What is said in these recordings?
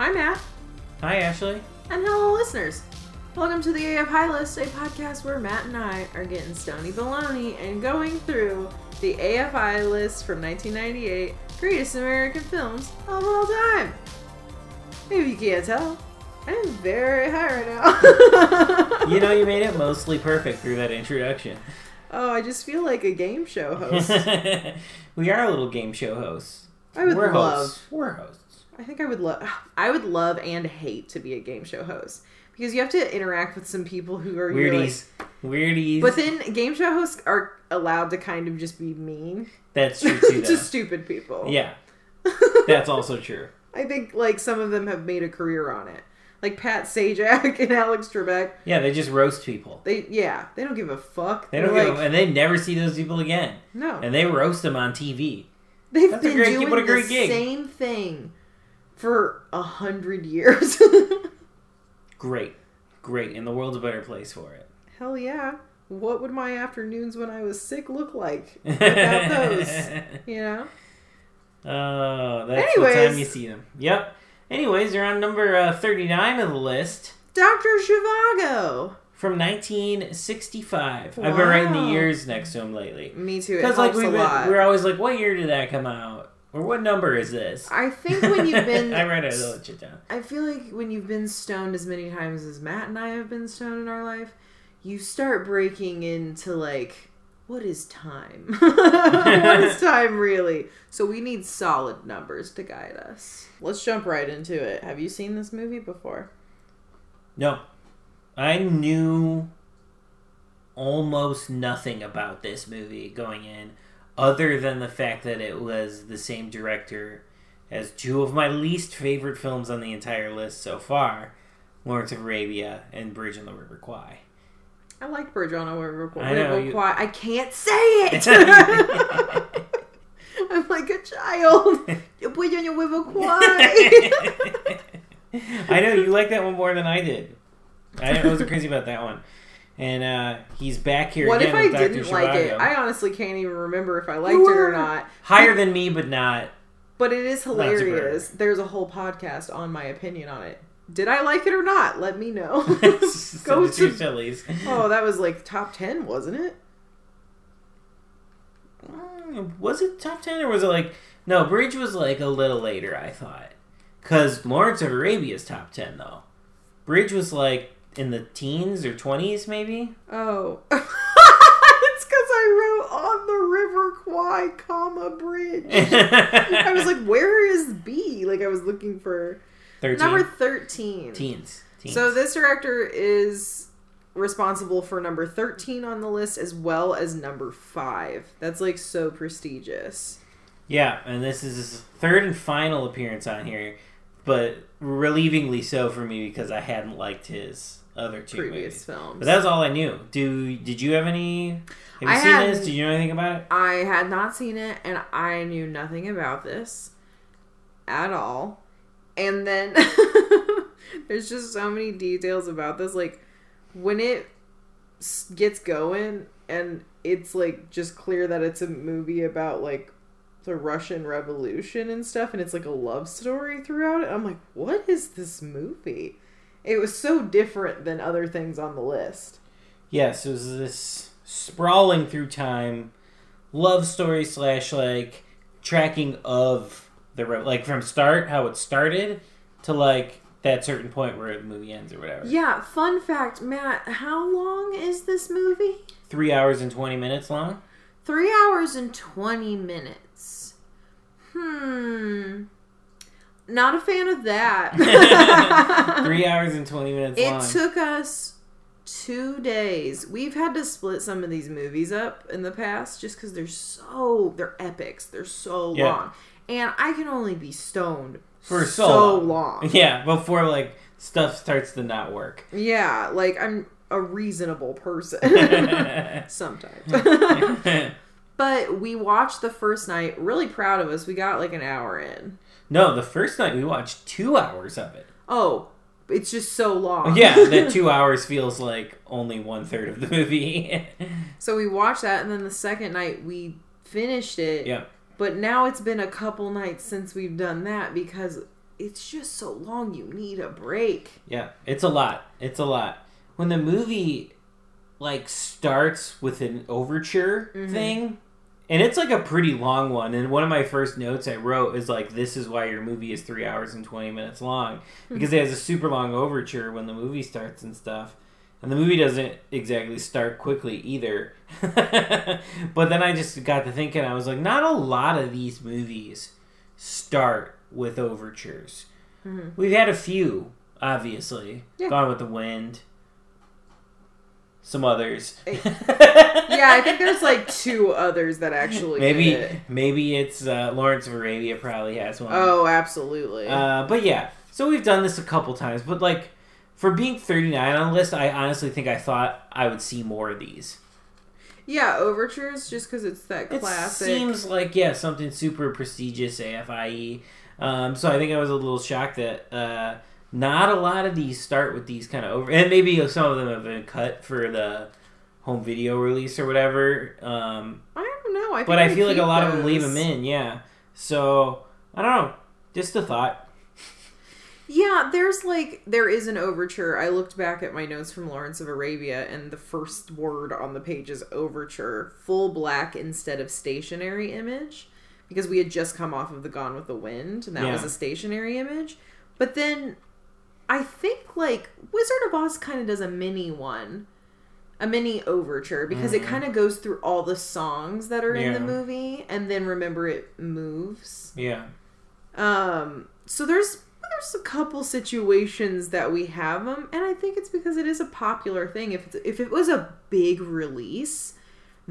Hi, Matt. Hi, Ashley. And hello, listeners. Welcome to the AF High List, a podcast where Matt and I are getting stony baloney and going through the AFI list from 1998 greatest American films of all time. Maybe you can't tell. I'm very high right now. You know, you made it mostly perfect through that introduction. oh, I just feel like a game show host. we are a little game show hosts. I would We're love. hosts. We're hosts. I think I would love. I would love and hate to be a game show host because you have to interact with some people who are Weirdies. Weirdies. But then game show hosts are allowed to kind of just be mean That's true too, to stupid people. yeah, that's also true. I think like some of them have made a career on it. Like Pat Sajak and Alex Trebek. Yeah, they just roast people. They yeah, they don't give a fuck. They don't They're give, like, and they never see those people again. no. And they roast them on TV. They've That's a been great- doing the gig. same thing for a hundred years. Great, great, and the world's a better place for it. Hell yeah. What would my afternoons when I was sick look like without those? You know? Oh, that's the time you see them. Yep. Anyways, you're on number uh, 39 of the list Dr. Zhivago. from 1965. I've been writing the years next to him lately. Me too. Because like we've been, we're always like, what year did that come out? Or what number is this? I think when you've been I write it a little shit down. I feel like when you've been stoned as many times as Matt and I have been stoned in our life, you start breaking into like, what is time? what is time really? So we need solid numbers to guide us. Let's jump right into it. Have you seen this movie before? No, I knew almost nothing about this movie going in, other than the fact that it was the same director as two of my least favorite films on the entire list so far Lawrence of Arabia and Bridge on the River Kwai. I like Bridge on the River I know, River you- Kwai. I can't say it. I'm like a child. Bridge on the River Kwai. I know you like that one more than I did. I wasn't crazy about that one. And uh, he's back here what if I didn't like it? I honestly can't even remember if I liked it or not. Higher than me, but not. But it is hilarious. There's a whole podcast on my opinion on it. Did I like it or not? Let me know. Go to. Chili's. Oh, that was like top 10, wasn't it? Mm, Was it top ten or was it like no? Bridge was like a little later. I thought because Lawrence of Arabia is top ten though. Bridge was like in the teens or twenties maybe. Oh. it's because I wrote on the River Kwai, comma, bridge. I was like, where is B? Like, I was looking for Thirteen. number 13. teens. teens. So this director is responsible for number 13 on the list as well as number 5. That's like so prestigious. Yeah, and this is his third and final appearance on here, but relievingly so for me because I hadn't liked his other two Previous movies. films. But that's all I knew. Do did you have any? Have you I seen had- this? Did you know anything about it? I had not seen it and I knew nothing about this at all. And then there's just so many details about this. Like when it gets going and it's like just clear that it's a movie about like the Russian Revolution and stuff, and it's like a love story throughout it. I'm like, what is this movie? It was so different than other things on the list. Yes, it was this sprawling through time love story slash like tracking of the like from start how it started to like that certain point where the movie ends or whatever. Yeah, fun fact, Matt, how long is this movie? Three hours and twenty minutes long. Three hours and 20 minutes. Hmm. Not a fan of that. Three hours and twenty minutes it long. took us two days. We've had to split some of these movies up in the past just because they're so, they're epics. They're so Yeah. long. And I can only be stoned For so, so long. yeah, before like stuff starts to not work. Yeah, like I'm a reasonable person sometimes. but we watched the first night. Really proud of us. We got like an hour in. No, the first night we watched two hours of it. Oh, it's just so long. Yeah, that two hours feels like only one third of the movie. so we watched that, and then the second night we finished it. yeah. But now it's been a couple nights since we've done that because it's just so long. You need a break. Yeah, it's a lot. It's a lot. When the movie like starts with an overture Mhm. thing, and it's like a pretty long one. And one of my first notes I wrote is like, "This is why your movie is three hours and twenty minutes long because it has a super long overture when the movie starts and stuff." And the movie doesn't exactly start quickly either. but then I just got to thinking, I was like, not a lot of these movies start with overtures. Mhm. We've had a few, obviously. Yeah. Gone with the Wind. Some others. yeah, I think there's like two others that actually maybe it. maybe it's uh, Lawrence of Arabia probably has one. Oh, absolutely. Uh, but yeah, so we've done this a couple times, but like for being 39 on the list, I honestly think I thought I would see more of these. yeah, overtures just because it's that It classic. seems like yeah, something super prestigious, AFIE. Um, so I think I was a little shocked that uh, not a lot of these start with these kind of over, and maybe some of them have been cut for the home video release or whatever. Um, I don't know. I think but I feel like a lot of them leave them in, yeah. So I don't know, just a thought. Yeah, there's like there is an overture. I looked back at my notes from Lawrence of Arabia, and the first word on the page is overture, full black instead of stationary image, because we had just come off of the Gone with the Wind, and that was a stationary image. But then I think like Wizard of Oz kind of does a mini one, a mini overture, because it Mhm. kind of goes through all the songs that are in the movie, and then remember it moves. Yeah, Um, so there's there's a couple situations that we have them, and I think it's because it is a popular thing. If it's, if it was a big release,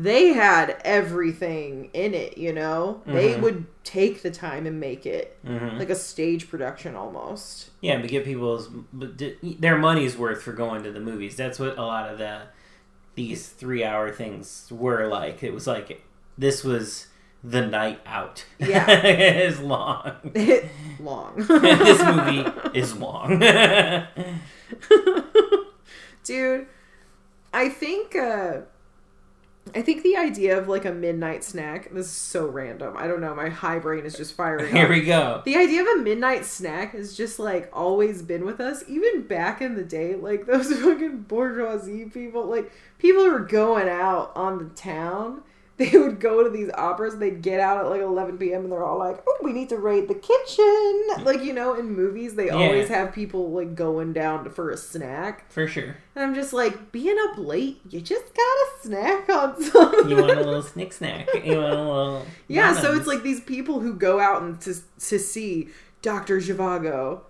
they had everything in it. You know, they Mhm. would take the time and make it hmm like a stage production almost. yeah, but get people's their money's worth for going to the movies. That's what a lot of the these three hour things were like. It was like this was the night out. Yeah. it's long. Long. this movie is long. dude. I think. uh I think the idea of like a midnight snack. This is so random. I don't know. My high brain is just firing. Here up. we go. The idea of a midnight snack has just like always been with us, even back in the day. Like those fucking bourgeoisie people, like people who were going out on the town, they would go to these operas. They'd get out at like 11 p.m. and they're all like, "Oh, we need to raid the kitchen." Like you know, in movies, they Yeah. always have people like going down for a snack, For sure. and I'm just like, being up late, you just gotta snack on something. You want a little snick snack. You want a little Yeah, so it's like these people who go out and to to see Doctor Zhivago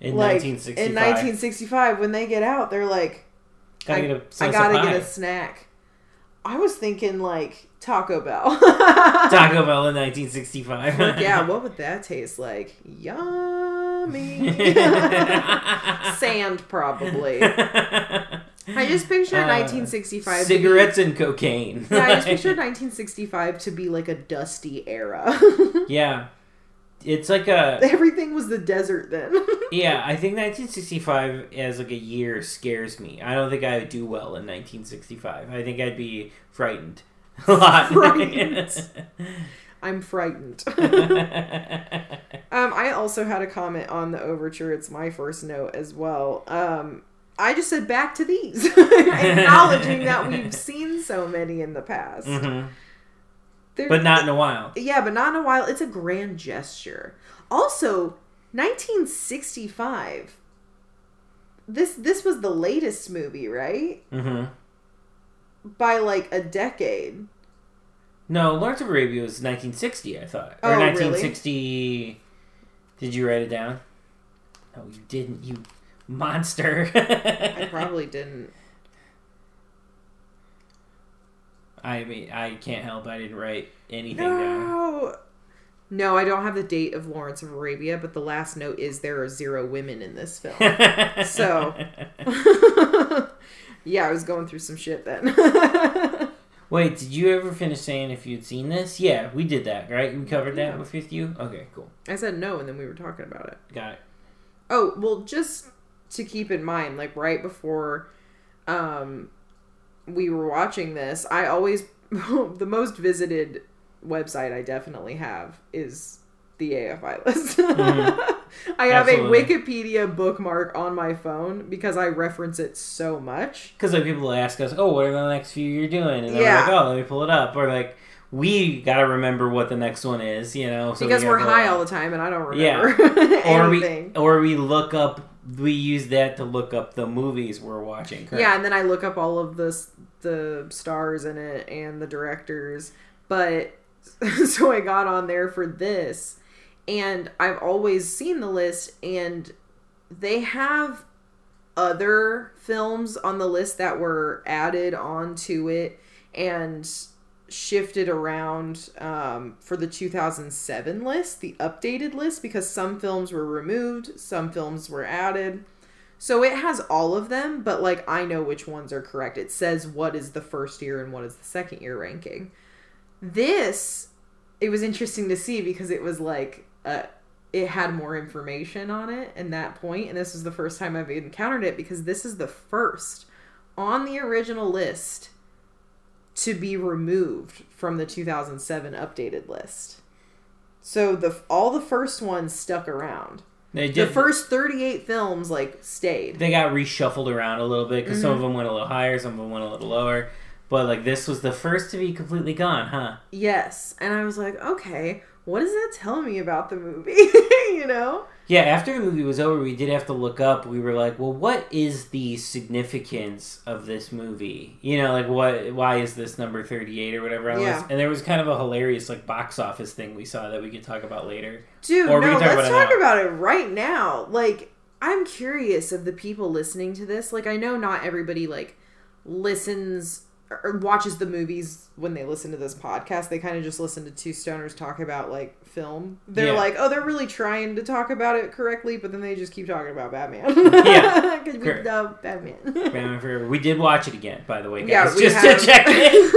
in like 1965. in 1965 when they get out, they're like, Gotta I, get a I gotta pie. get a snack. I was thinking like Taco Bell. Taco Bell in 1965. Like, yeah, what would that taste like? Yummy. Sand, probably. I just picture Uh, 1965. to be- Cigarettes and cocaine. yeah, I just picture 1965 to be like a dusty era. yeah. It's like a Everything was the desert then. yeah. I think 1965 as like a year scares me. I don't think I would do well in 1965. I think I'd be frightened a lot. Frightened. I'm frightened. Um, I also had a comment on the overture. It's my first note as well. Um, I just said back to these, acknowledging that we've seen so many in the past. Mhm. They're- But not in a while. yeah, but not in a while. It's a grand gesture. Also, 1965. This this was the latest movie, right? Mm hmm By like a decade. No, Lawrence of Arabia was 1960. I thought Oh, or really? 1960. Did you write it down? No, you didn't. You monster. I probably didn't. I mean, I can't help. I didn't write anything down. No. No, I don't have the date of Lawrence of Arabia, but the last note is there are zero women in this film. So- yeah, I was going through some shit then. Wait, did you ever finish saying if you'd seen this? Yeah, we did that, right? We covered that Yeah. with, with you? Okay, cool. I said no, and then we were talking about it. Got it. Oh, well, just to keep in mind, like right before um, we were watching this, I always, the most visited website I definitely have is the AFI list. Mhm. I have Absolutely. a Wikipedia bookmark on my phone because I reference it so much. Because like people ask us, "Oh, what are the next few you're doing?" And Yeah. we're like, "Oh, let me pull it up." Or like, we gotta remember what the next one is, you know, so because gotta we're high all the time and I don't remember. Yeah. remember or we or we look up. We use that to look up the movies we're watching. correct? Yeah, and then I look up all of the the stars in it and the directors. But so I got on there for this, and I've always seen the list, and they have other films on the list that were added onto it and shifted around um, for the 2007 list, the updated list, because some films were removed, some films were added. So it has all of them, but like I know which ones are correct. It says what is the first year and what is the second year ranking. This it was interesting to see because it was like uh it had more information on it in that point and this was the first time I've encountered it because this is the first on the original list to be removed from the 2007 updated list. So the all the first ones stuck around. they The first 38 films like stayed. they got reshuffled around a little bit because some of Mm-hmm. them went a little higher, some of them went a little lower. But like this was the first to be completely gone, huh? Yes. And I was like, okay, what does that tell me about the movie? you know? Yeah, after the movie was over, we did have to look up. We were like, well, what is the significance of this movie? You know, like what? Why is this number thirty-eight or whatever? Yeah. list? And there was kind of a hilarious like box office thing we saw that we could talk about later. Dude, Or no, talk let's about talk about it right now. Like, I'm curious of the people listening to this. Like, I know not everybody, like, listens or watches the movies when they listen to this podcast. They kind of just listen to two stoners talk about, like, film. They're Yeah. like, oh, they're really trying to talk about it correctly, but then they just keep talking about Batman. Yeah. Because we Correct. love Batman. Batman Forever. We did watch it again, by the way, guys, Yeah, we just have. to check it.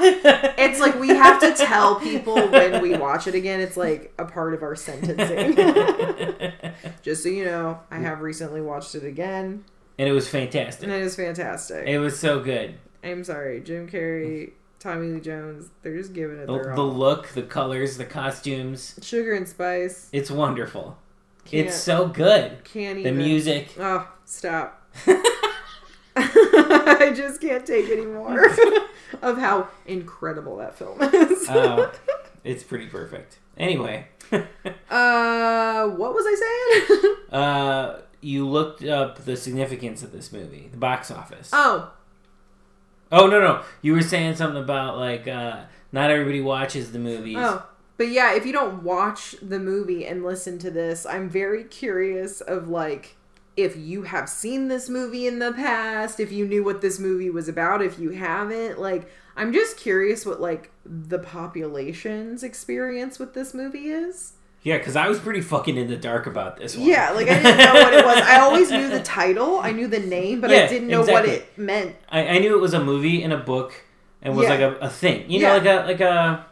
It's like we have to tell people when we watch it again. It's like a part of our sentencing. Just so you know, I have recently watched it again, and it was fantastic. and it is fantastic. It was so good. I'm sorry, Jim Carrey, Tommy Lee Jones, they're just giving it The, the look, the colors, the costumes. Sugar and Spice. It's wonderful. Can't, It's so good. can't The even. music. Oh, stop. I just can't take anymore of how incredible that film is. Oh, it's pretty perfect. Anyway, uh, what was I saying? uh, you looked up the significance of this movie, the box office. oh, Oh no, no, you were saying something about like uh, not everybody watches the movies. Oh, but yeah, if you don't watch the movie and listen to this, I'm very curious of like if you have seen this movie in the past, if you knew what this movie was about, if you haven't, like I'm just curious what like the population's experience with this movie is. Yeah, because I was pretty fucking in the dark about this one. Yeah, like I didn't know what it was. I always knew the title, I knew the name, but I didn't know exactly. what it meant. I, I knew it was a movie and a book and was Yeah. like a, a thing. You Yeah. know, like a like a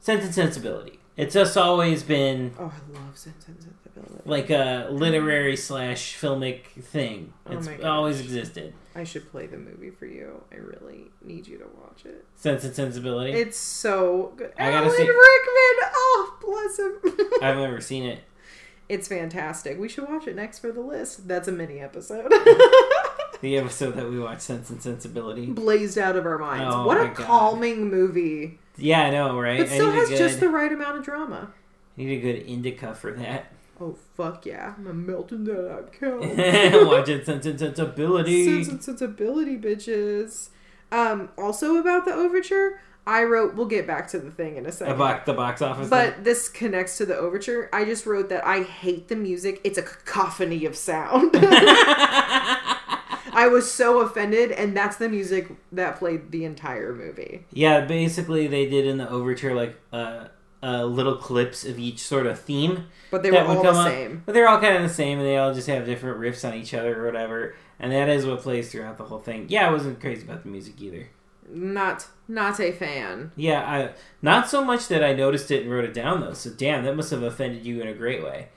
Sense and Sensibility. It's just always been Oh, I love Sense and Sensibility. like a literary slash filmic thing. Oh It's always existed. I should play the movie for you. I really need you to watch it. Sense and Sensibility. It's so good. I gotta Alan see- Rickman. Oh, bless him. I've never seen it. it's fantastic. We should watch it next for the list. That's a mini episode. The episode that we watched, Sense and Sensibility. Blazed out of our minds. Oh what a God. calming movie, Yeah, I know, right? but I still has good, just the right amount of drama. I need a good indica for that. Oh fuck yeah! I'm melting that cow. Watching Sense and Sensibility. Sense and sensibility, bitches. Um, also about the overture, I wrote. We'll get back to the thing in a second. About the box office. But this connects to the overture. I just wrote that I hate the music. It's a cacophony of sound. I was so offended, and that's the music that played the entire movie. yeah, basically they did in the overture like uh, uh, little clips of each sort of theme. But they were all the up. same. But they're all kind of the same, and they all just have different riffs on each other or whatever. And that is what plays throughout the whole thing. Yeah, I wasn't crazy about the music either. Not not a fan. Yeah, I not so much that I noticed it and wrote it down though. So damn, that must have offended you in a great way.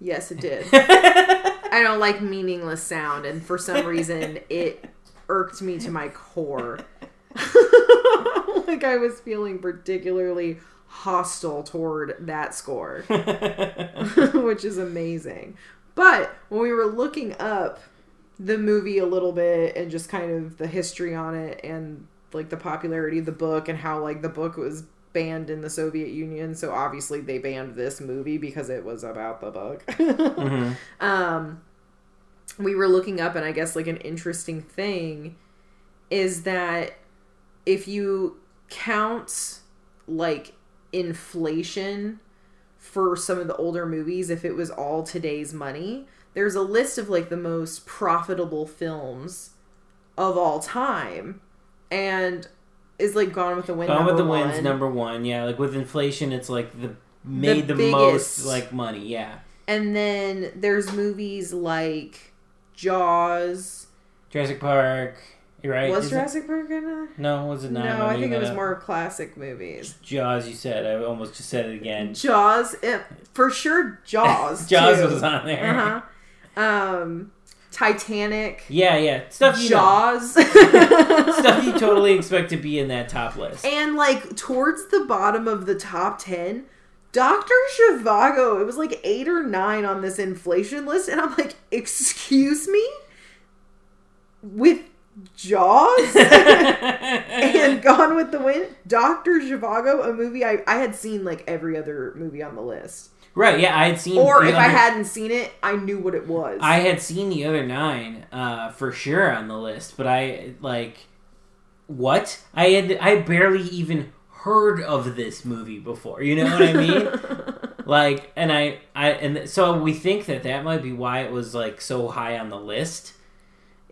Yes, it did. I don't like meaningless sound, and for some reason, it irked me to my core. like I was feeling particularly hostile toward that score, which is amazing. But when we were looking up the movie a little bit and just kind of the history on it and like the popularity of the book and how like the book was banned in the Soviet Union, so obviously they banned this movie because it was about the book. hmm um we were looking up and i guess like an interesting thing is that if you count like inflation for some of the older movies if it was all today's money there's a list of like the most profitable films of all time and is like gone with the wind Gone with the Wind's one. number one. Yeah, like with inflation, it's like the made the, biggest. most like money. Yeah, and then there's movies like jaws Jurassic Park. You're right. was Is it- Jurassic Park gonna No, was it not? No, I think it was up? more classic movies. Jaws. You said. I almost just said it again. Jaws, it, for sure. Jaws. Jaws too. was on there. Uh huh. Um, Titanic. Yeah, yeah. Stuff you know. Jaws. Stuff you totally expect to be in that top list. And like towards the bottom of the top ten, Doctor Zhivago. It was like eight or nine on this inflation list, and I'm like, excuse me, with Jaws. and Gone with the Wind, Doctor Zhivago, a movie I, I had seen like every other movie on the list. right. Yeah, I had seen. Or if I hadn't seen it, I knew what it was. I had seen the other nine uh, for sure on the list, but I like what I had. I barely even heard of this movie before. You know what I mean? like, and I, I, and so we think that that might be why it was like so high on the list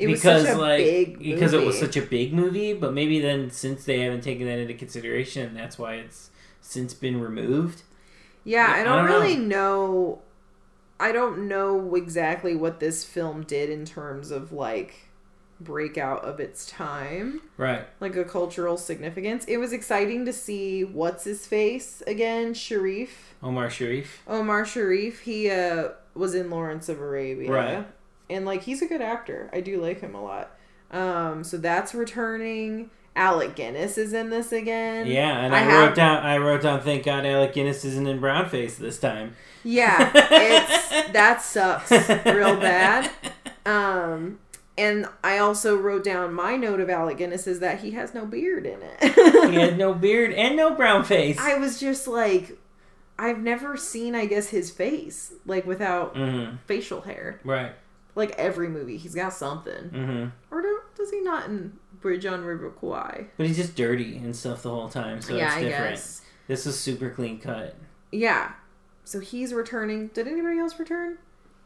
it because like because it was such a big movie. But maybe then since they haven't taken that into consideration, that's why it's since been removed. Yeah, I I don't, don't know. really know. I don't know exactly what this film did in terms of like breakout of its time, Right. like a cultural significance. It was exciting to see what's his face again, Sharif. Omar Sharif. Omar Sharif, he uh was in Lawrence of Arabia. Right. And like he's a good actor. I do like him a lot. Um so that's returning. Alec Guinness is in this again. Yeah, and I I, wrote down. I wrote down. Thank God, Alec Guinness isn't in brownface this time. Yeah, it's that sucks real bad. Um, and I also wrote down my note of Alec Guinness is that he has no beard in it. he had no beard and no brown face. I was just like, I've never seen, I guess, his face like without hmm facial hair. Right. Like every movie, he's got something. hmm Or do, does he not in Bridge on River Kwai? But he's just dirty and stuff the whole time, so yeah, it's I different. guess. This is super clean cut. Yeah. So he's returning. Did anybody else return?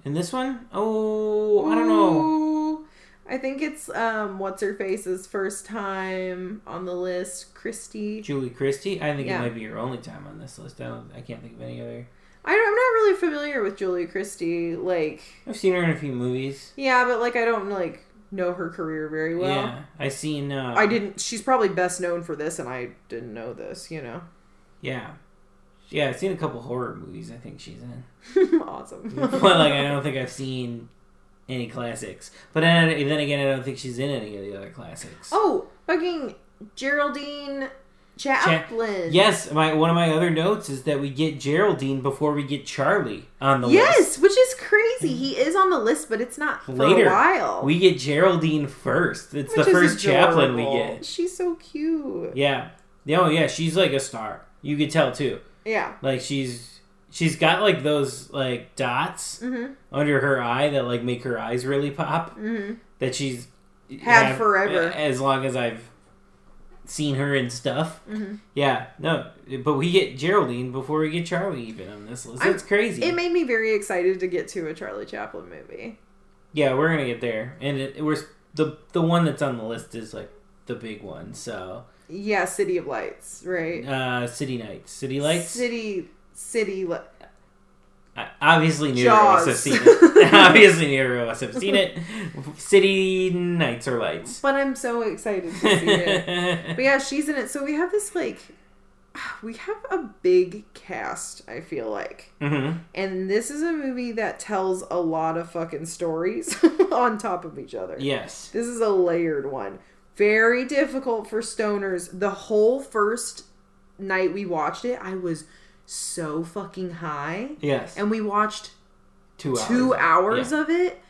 In this one, oh, I don't know. I think it's um what's her face's first time on the list, Christie. Julie Christie. I think Yeah. it might be her only time on this list. I don't. I can't think of any other. I, I'm not really familiar with Julie Christie. Like, I've seen her in a few movies. yeah, but like I don't like know her career very well. yeah, I seen. Uh, I didn't. She's probably best known for this, and I didn't know this. You know, Yeah, yeah. I've seen a couple horror movies. I think she's in. awesome. but like, I don't think I've seen any classics. But then, then again, I don't think she's in any of the other classics. oh, fucking Geraldine Chaplin. Yes, my one of my other notes is that we get Geraldine before we get Charlie on the Yes, list. Yes, which is crazy. He is on the list, but it's not for Later. a while. We get Geraldine first. It's Which the first Chaplin we get. She's so cute. Yeah. Oh yeah, she's like a star. You could tell too. Yeah. Like she's she's got like those like dots Mm-hmm. under her eye that like make her eyes really pop. Mm-hmm. That she's Had forever. as long as I've seen her and stuff. Mm-hmm. Yeah, no, but we get Geraldine before we get Charlie even on this list. It's crazy. It made me very excited to get to a Charlie Chaplin movie. yeah, we're gonna get there, and it, we're the the one that's on the list is like the big one. So, Yeah, City of Lights, right? uh, City Nights, City Lights. City, City. Li- I- Obviously, neither of us have seen it. Obviously, neither of us have seen it. City Nights or Lights. but I'm so excited to see it. But yeah, she's in it. So we have this like, we have a big cast. I feel like, hmm and this is a movie that tells a lot of fucking stories on top of each other. Yes. This is a layered one. Very difficult for stoners. The whole first night we watched it, I was so fucking high. Yes. And we watched two hours. two hours of it.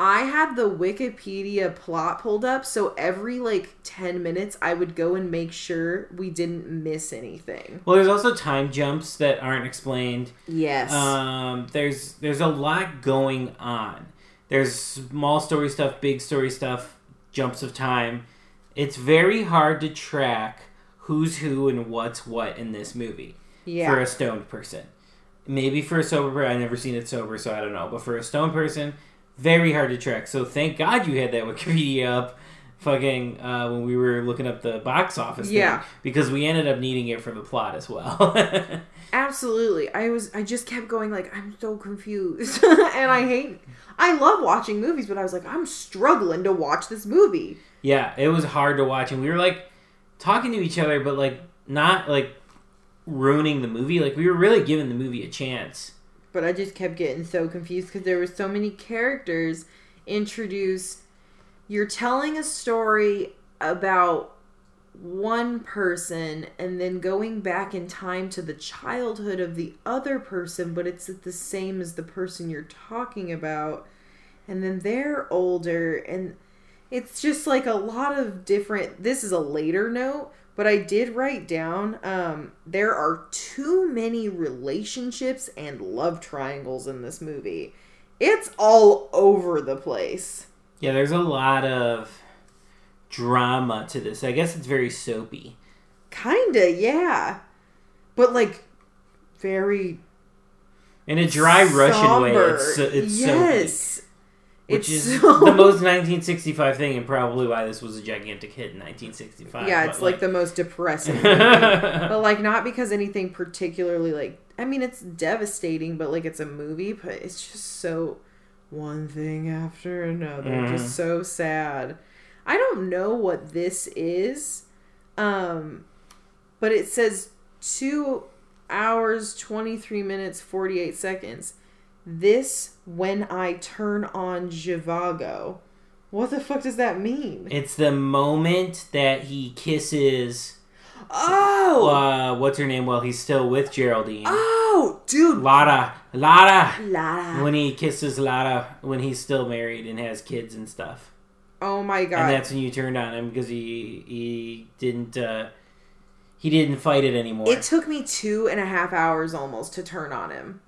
I had the Wikipedia plot pulled up, so every like 10 minutes I would go and make sure we didn't miss anything. Well, there's also time jumps that aren't explained. Yes. Um, there's there's a lot going on. There's small story stuff, big story stuff, jumps of time. It's very hard to track who's who and what's what in this movie yeah. for a stoned person. Maybe for a sober person, I've never seen it sober, so I don't know. But for a stoned person, very hard to track. So thank God you had that Wikipedia up, fucking uh, when we were looking up the box office. Yeah. thing, because we ended up needing it for the plot as well. Absolutely. I was I just kept going like I'm so confused. and I hate I love watching movies, but I was like I'm struggling to watch this movie. yeah, it was hard to watch, and we were like talking to each other, but like not like ruining the movie. Like we were really giving the movie a chance. But I just kept getting so confused because there were so many characters introduced. You're telling a story about one person and then going back in time to the childhood of the other person, but it's the same as the person you're talking about. And then they're older and it's just like a lot of different this is a later note but i did write down um there are too many relationships and love triangles in this movie it's all over the place Yeah, there's a lot of drama to this. I guess it's very soapy. kinda yeah but like very In a dry Russian way, somber. it's, so- it's yes Which It's is so- the most 1965 thing, and probably why this was a gigantic hit in 1965. yeah it's like, the most depressing but like not because anything particularly like i mean it's devastating but like it's a movie but it's just so one thing after another Mhm. just so sad i don't know what this is um but it says two hours 23 minutes 48 seconds this when i turn on Zhivago. what the fuck does that mean It's the moment that he kisses oh uh, what's her name while he's still with Geraldine. oh dude Lara, Lara. Lara. When he kisses Lara when he's still married and has kids and stuff. Oh my god! and that's when you turned on him because he he didn't uh, he didn't fight it anymore. It took me two and a half hours almost to turn on him.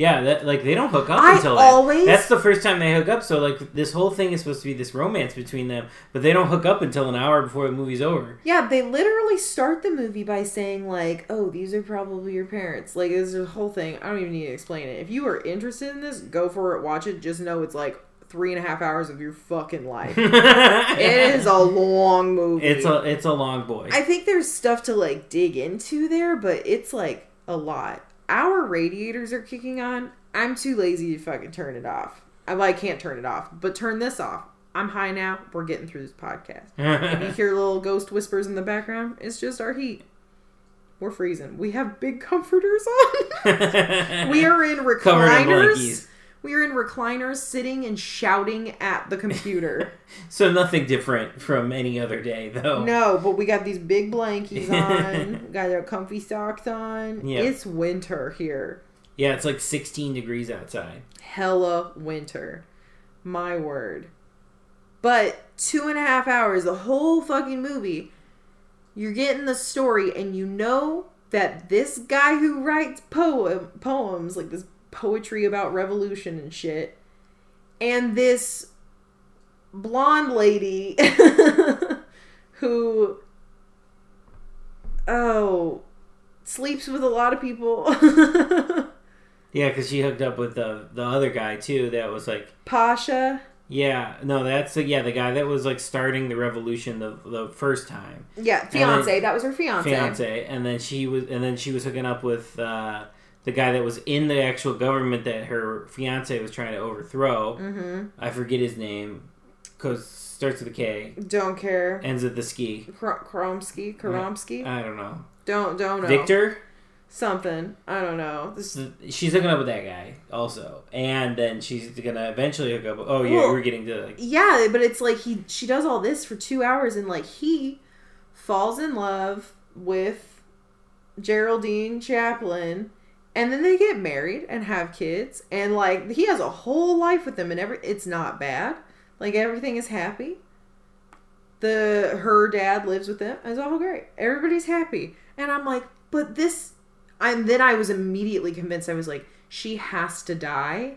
Yeah, that like they don't hook up I until that. That's the first time they hook up. So like this whole thing is supposed to be this romance between them, but they don't hook up until an hour before the movie's over. Yeah, they literally start the movie by saying like, "Oh, these are probably your parents." Like, it's a whole thing. I don't even need to explain it. If you are interested in this, go for it. Watch it. Just know it's like three and a half hours of your fucking life. it is a long movie. It's a it's a long boy. I think there's stuff to like dig into there, but it's like a lot. Our radiators are kicking on. I'm too lazy to fucking turn it off. I well, I can't turn it off, but turn this off. I'm high now. We're getting through this podcast. If you hear little ghost whispers in the background, it's just our heat. We're freezing. We have big comforters on. we are in recliners. We are in recliners sitting and shouting at the computer. so nothing different from any other day, though. No, but we got these big blankies on. we got our comfy socks on. Yeah. It's winter here. Yeah, it's like 16 degrees outside. Hella winter. My word. But two and a half hours, the whole fucking movie, you're getting the story, and you know that this guy who writes poem poems, like this poetry about revolution and shit, and this blonde lady who oh sleeps with a lot of people. Yeah, because she hooked up with the the other guy too. That was like, pasha? Yeah, no, that's the, yeah the guy that was like starting the revolution the the first time, yeah fiance that was her fiance, fiance, and then she was and then she was hooking up with uh, the guy that was in the actual government that her fiance was trying to overthrow. mm-hmm. I forget his name, cause starts with a K, don't care. Ends with the ski. Kr- kromsky? Kromsky? I don't know. don't don't know. Victor. something. I don't know. This she's hooking up with that guy also, and then she's gonna eventually hook up. With, oh yeah, Well- we're getting to like yeah but it's like he she does all this for two hours and like he falls in love with Geraldine Chaplin, and then they get married and have kids, and like he has a whole life with them, and every it's not bad. Like everything is happy. The her dad lives with them. It's all great. Everybody's happy, and I'm like, but this. And then I was immediately convinced. I was like, she has to die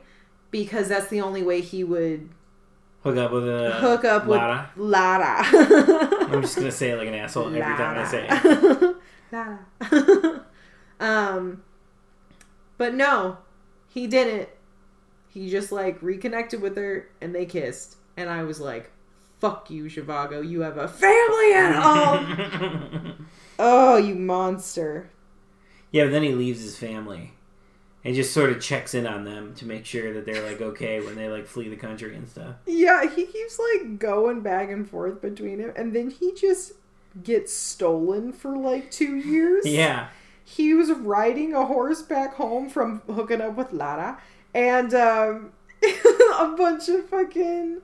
because that's the only way he would Hook up with a hook up Lara. with Lara. I'm just gonna say it like an asshole every time I say it. Lara. um, but no, he didn't. He just like reconnected with her and they kissed, and I was like, "Fuck you, Zhivago. You have a family at home. oh, you monster." Yeah, but then he leaves his family and just sort of checks in on them to make sure that they're like okay when they like flee the country and stuff. Yeah, he keeps like going back and forth between him, and then he just gets stolen for like two years. Yeah. He was riding a horse back home from hooking up with Lara, and um, a bunch of fucking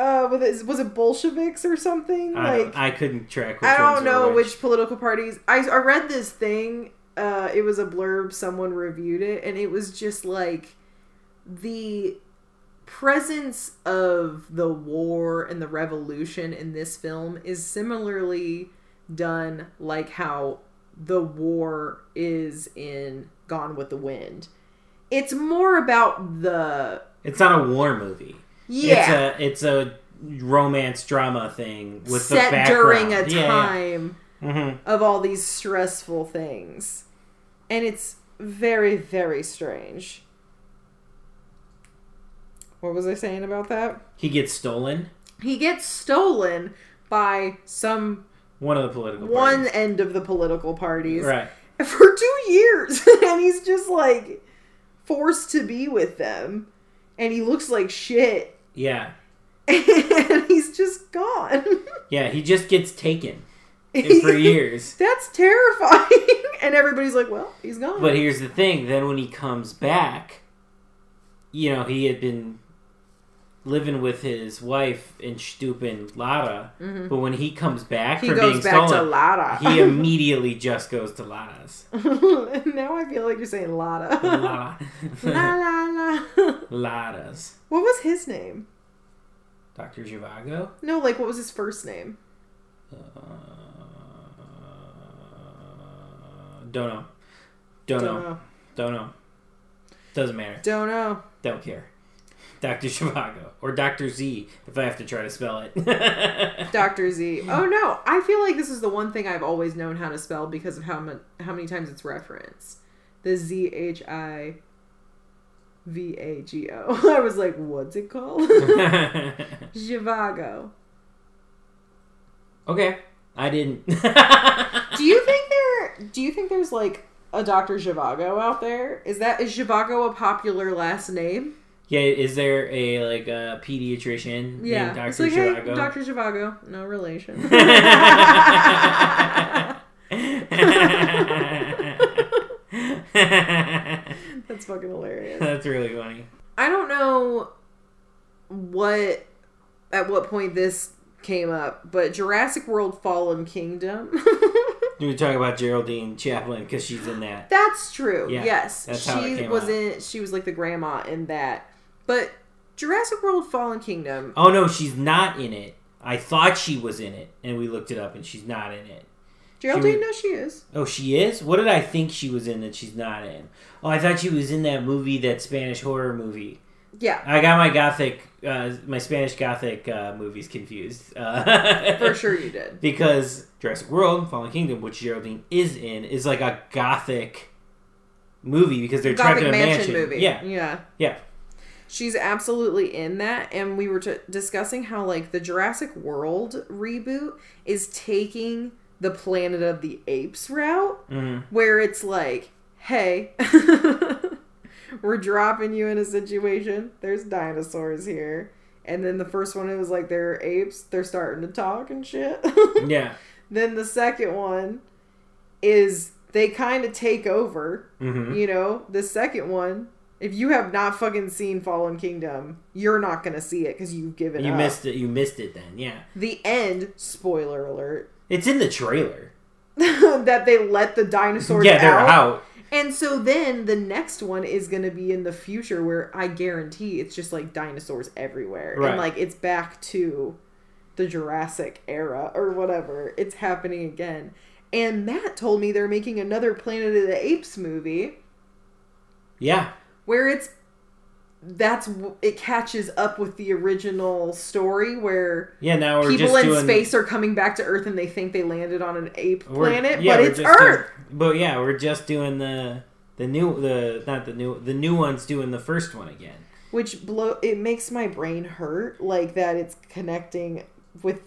uh, was it, was it Bolsheviks or something? I, like I couldn't track. Which I don't ones know which. which political parties. I I read this thing. Uh, it was a blurb. Someone reviewed it, and it was just like the presence of the war and the revolution in this film is similarly done like how the war is in Gone with the Wind. It's more about the It's not a war movie. yeah It's a it's a romance drama thing with the set background. during a Yeah, time. Yeah. Mhm. of all these stressful things. And it's very, very strange. What was I saying about that? He gets stolen. He gets stolen by some One of the political one parties. end of the political parties Right. for two years. and he's just like forced to be with them. And he looks like shit. Yeah. And he's just gone. Yeah. He just gets taken for years. That's terrifying. and everybody's like, well, he's gone. But here's the thing: then when he comes back, you know, he had been living with his wife in Stupen Lara, but when he comes back Mm-hmm. he from goes being back to stolen, Lara. he immediately just goes to Lara's. now I feel like you're saying Lada. Lara. la la la. Lara's. What was his name? Dr. Zhivago? No, like what was his first name? Uh, don't know. Don't, know. know. Don't know. Doesn't matter. Don't know. Don't care. Dr. Zhivago. Or Dr. Z, if I have to try to spell it. Dr. Z. Oh no, I feel like this is the one thing I've always known how to spell because of how much how many times it's referenced. The Z H I V A G O. I was like, what's it called? Zhivago. okay. I didn't. Do you think there? Do you think there's like a Dr. Zhivago out there? Is that is Zhivago a popular last name? Yeah, is there a like a pediatrician Yeah, named it's Dr. like, hey, Dr. Zhivago, no relation. That's fucking hilarious. That's really funny. I don't know what at what point this came up, but Jurassic World Fallen Kingdom. Do We talk about Geraldine Chaplin because she's in that. That's true. Yeah, yes. that's she was out. in she was like the grandma in that. But Jurassic World Fallen Kingdom. Oh no, she's not in it. I thought she was in it, and we looked it up, and she's not in it. Geraldine, was- no, she is. Oh, she is. What did I think she was in that she's not in? Oh, I thought she was in that movie, that Spanish horror movie. Yeah, I got my gothic, uh, my Spanish gothic uh, movies confused. Uh, for sure you did. because Jurassic World: Fallen Kingdom, which Geraldine is in, is like a gothic movie because they're trapped Gothic in a Mansion, mansion. movie. Yeah, Yeah. yeah. She's absolutely in that, and we were t- discussing how like the Jurassic World reboot is taking the Planet of the Apes route, Mhm. where it's like, hey, we're dropping you in a situation. There's dinosaurs here, and then the first one it was like they're apes. They're starting to talk and shit. yeah. then the second one is they kind of take over. hmm You know, the second one, if you have not fucking seen Fallen Kingdom, you're not gonna see it because you've given You up. missed it. You missed it then. Yeah, the end. Spoiler alert. it's in the trailer. that they let the dinosaurs yeah, they're out. out. And so then the next one is going to be in the future where I guarantee it's just like dinosaurs everywhere. Right. And like it's back to the Jurassic era or whatever. It's happening again. And Matt told me they're making another Planet of the Apes movie Yeah, where it's that's it catches up with the original story where yeah. Now we're people in doing, space are coming back to Earth and they think they landed on an ape planet, yeah, but it's just doing- Earth. but yeah, we're just doing the the new the not the new the new one's doing the first one again. which blow it makes my brain hurt like that it's connecting with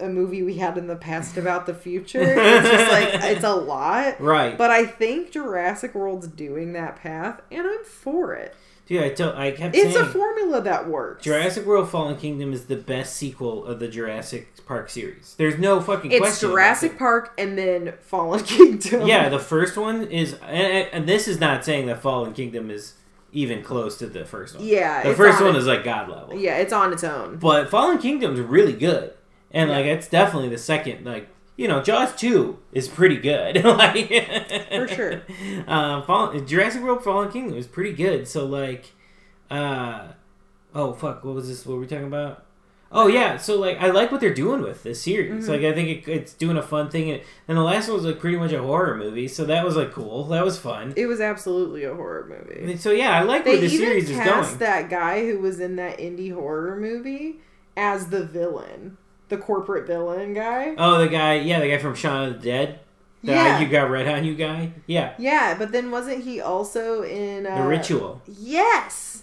a movie we had in the past about the future. It's just like it's a lot. Right. but i think jurassic world's doing that path and i'm for it. Dude, I told I kept it's saying a formula that works. Jurassic World Fallen Kingdom is the best sequel of the Jurassic Park series. There's no fucking it's jurassic park and then fallen kingdom. Yeah, the first one is, and, and this is not saying that Fallen Kingdom is even close to the first one. yeah the first on one it- is like god level. yeah it's on its own. But Fallen Kingdom's really good, and Yeah. like it's definitely the second. Like you know, Jaws two is pretty good. like For sure. Uh, Fallen, Jurassic World Fallen Kingdom is pretty good. So like, uh, oh fuck, what was this? What were we talking about? Oh yeah, so like I like what they're doing with this series. Mhm. Like I think it, it's doing a fun thing, and, and the last one was like pretty much a horror movie, so that was like cool. That was fun. it was absolutely a horror I movie mean, so yeah, I like they where the even series is cast going. that guy who was in that indie horror movie as the villain, the corporate villain guy. Oh, the guy, yeah, the guy from Shaun of the Dead. The Yeah. you got red on you guy. Yeah, Yeah, but then wasn't he also in uh, The Ritual, Yes.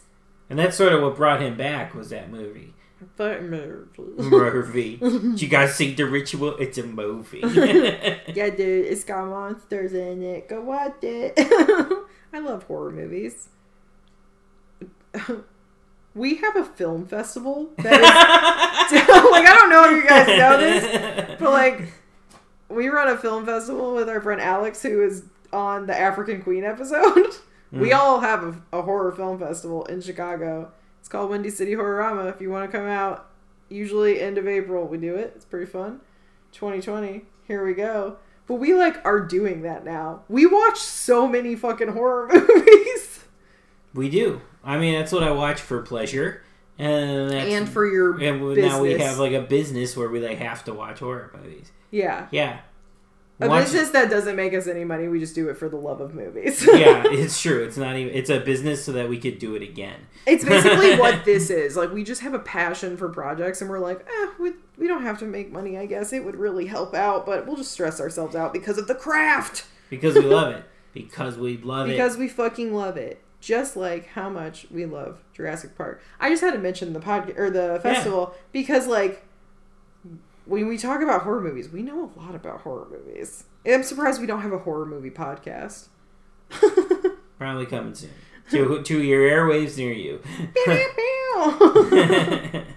and that's sort of what brought him back was that movie. But movie. Did you guys see The Ritual? It's a movie. yeah, dude, it's got monsters in it. Go watch it. I love horror movies. We have a film festival that is like I don't know if you guys know this, but like we run a film festival with our friend Alex who is on the African Queen episode. We Mm. all have a, a horror film festival in Chicago. It's called Windy City Horrorama. If you want to come out, usually end of April we do it. It's pretty fun. 2020, here we go. But we like are doing that now. We watch so many fucking horror movies we do. I mean, that's what I watch for pleasure, and and for your and business. now we have like a business where we like have to watch horror movies. yeah. Yeah, A Watch- business that doesn't make us any money. We just do it for the love of movies. yeah, it's true. It's not even. It's a business so that we could do it again. It's basically what this is. Like we just have a passion for projects, and we're like, eh, we, we don't have to make money. I guess it would really help out, but we'll just stress ourselves out because of the craft. because we love it. Because we love it. Because we fucking love it. Just like how much we love Jurassic Park. I just had to mention the pod or the festival because like when we talk about horror movies, we know a lot about horror movies. And I'm surprised we don't have a horror movie podcast. Probably coming soon to to your airwaves near you.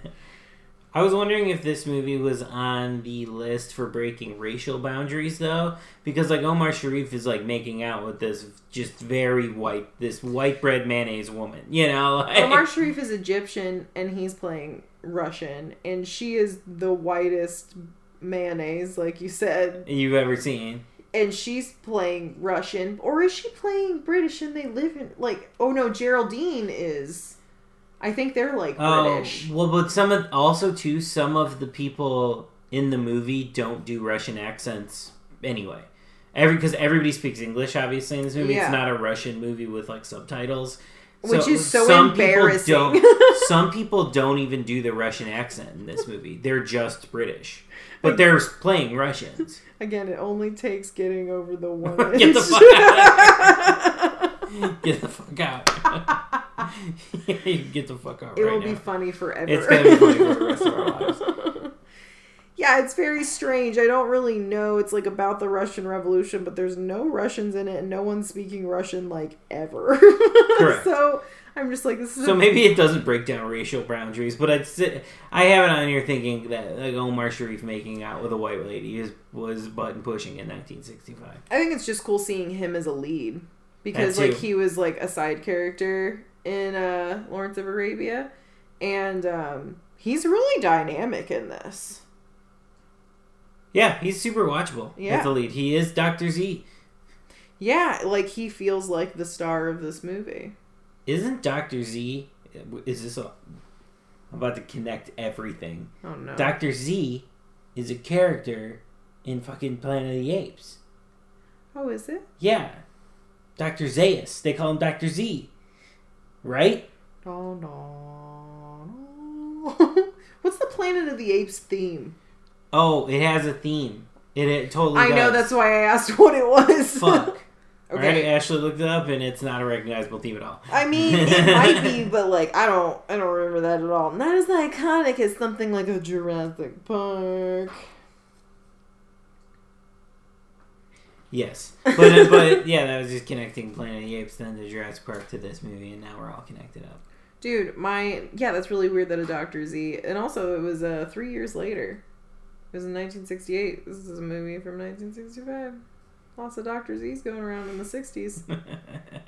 I was wondering if this movie was on the list for breaking racial boundaries, though, because like Omar Sharif is like making out with this just very white, this white bread mayonnaise woman, you know. Like, Omar Sharif is Egyptian and he's playing Russian, and she is the whitest mayonnaise, like you said, you've ever seen? and she's playing Russian, or is she playing British? And they live in like, oh no, Geraldine is. I think they're like Oh, British. well, but some of also too, some of the people in the movie don't do Russian accents anyway. Every because everybody speaks English, obviously in this movie. Yeah. It's not a Russian movie with like subtitles, Which is so some people embarrassing. don't- some people don't even do the Russian accent in this movie. They're just British, but they're playing Russians. Again, it only takes getting over the one. Get the fuck out! Get the fuck out! Get the fuck out it right will now. be funny forever. It's gonna be funny for the rest of our lives. yeah, it's very strange. I don't really know. It's like about the Russian Revolution, but there's no Russians in it, and no one's speaking Russian like ever. Correct. so I'm just like, this is. So maybe it doesn't break down racial boundaries, but I'd sit, I have it on here thinking that like Omar Sharif making out with a white lady is was button pushing in 1965. I think it's just cool seeing him as a lead because like he was like a side character in uh Lawrence of Arabia, and um he's really dynamic in this. Yeah, he's super watchable Yeah. as the lead. He is Doctor Z. Yeah, like he feels like the star of this movie. Isn't Doctor Z? Is this? A, I'm about to connect everything. Oh no. Doctor Z is a character in fucking Planet of the Apes. oh, is it? Yeah, Doctor Zaius. They call him Doctor Z, right? Oh no. no. What's the Planet of the Apes theme? Oh, it has a theme. It, it totally. I know that's why I asked what it was. Fuck. okay. Alright, Ashley looked it up, and it's not a recognizable theme at all. I mean, it might be, but like I don't, I don't remember that at all. Not as iconic as something like a Jurassic Park. Yes, but uh, but yeah, that was just connecting Planet of the Apes then to Jurassic Park to this movie, and now we're all connected up. Dude, my yeah, that's really weird that a Doctor Z, and also it was uh three years later. It was in 1968. This is a movie from 1965. Lots of Doctor Z's going around in the 60s.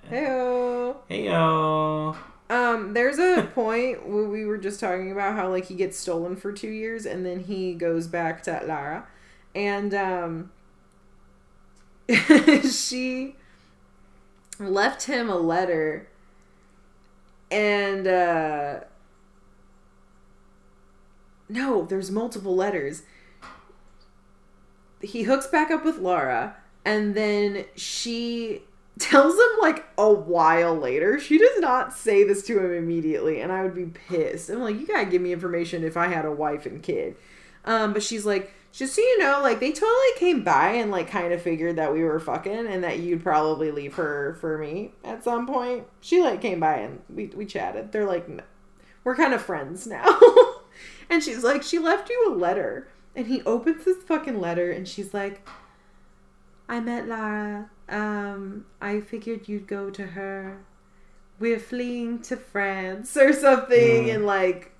Heyo. Heyo. Um, there's a point where we were just talking about how like he gets stolen for two years and then he goes back to Lara, and um, she left him a letter, and uh, no, there's multiple letters. He hooks back up with Laura, and then she tells him like a while later. She does not say this to him immediately, and I would be pissed. I'm like, you gotta give me information if I had a wife and kid. Um, but she's like, just so you know, like they totally came by and like kind of figured that we were fucking and that you'd probably leave her for me at some point. She like came by and we we chatted. They're like, "N- we're kind of friends now. and she's like, she left you a letter. And he opens this fucking letter and she's like, I met Lara. Um, I figured you'd go to her. We're fleeing to France or something. Mm. And like,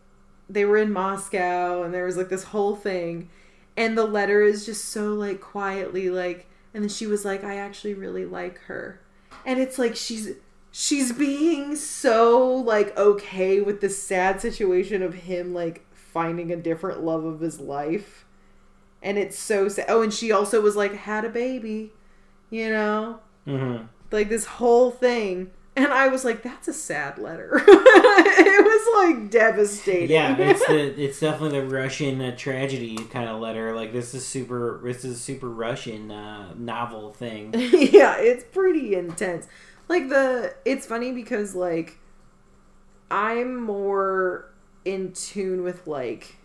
they were in Moscow and there was like this whole thing. And the letter is just so like quietly like, and then she was like, I actually really like her. And it's like she's she's being so like okay with the sad situation of him like finding a different love of his life. And it's so sad. Oh, and she also was like had a baby, you know? Mm-hmm. like this whole thing and i was like that's a sad letter it was like devastating Yeah, it's the it's definitely the Russian uh, tragedy kind of letter. Like this is super. This is a super Russian uh, novel thing. yeah it's pretty intense like the it's funny because like i'm more in tune with like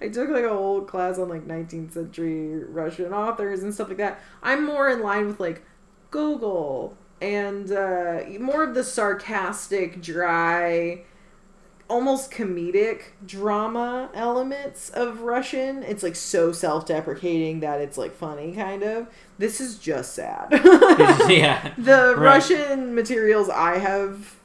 I took like a whole class on like 19th century Russian authors and stuff like that. I'm more in line with like Gogol and uh, more of the sarcastic, dry, almost comedic drama elements of Russian. It's like so self deprecating that it's like funny, kind of. This is just sad. yeah, the Right. Russian materials I have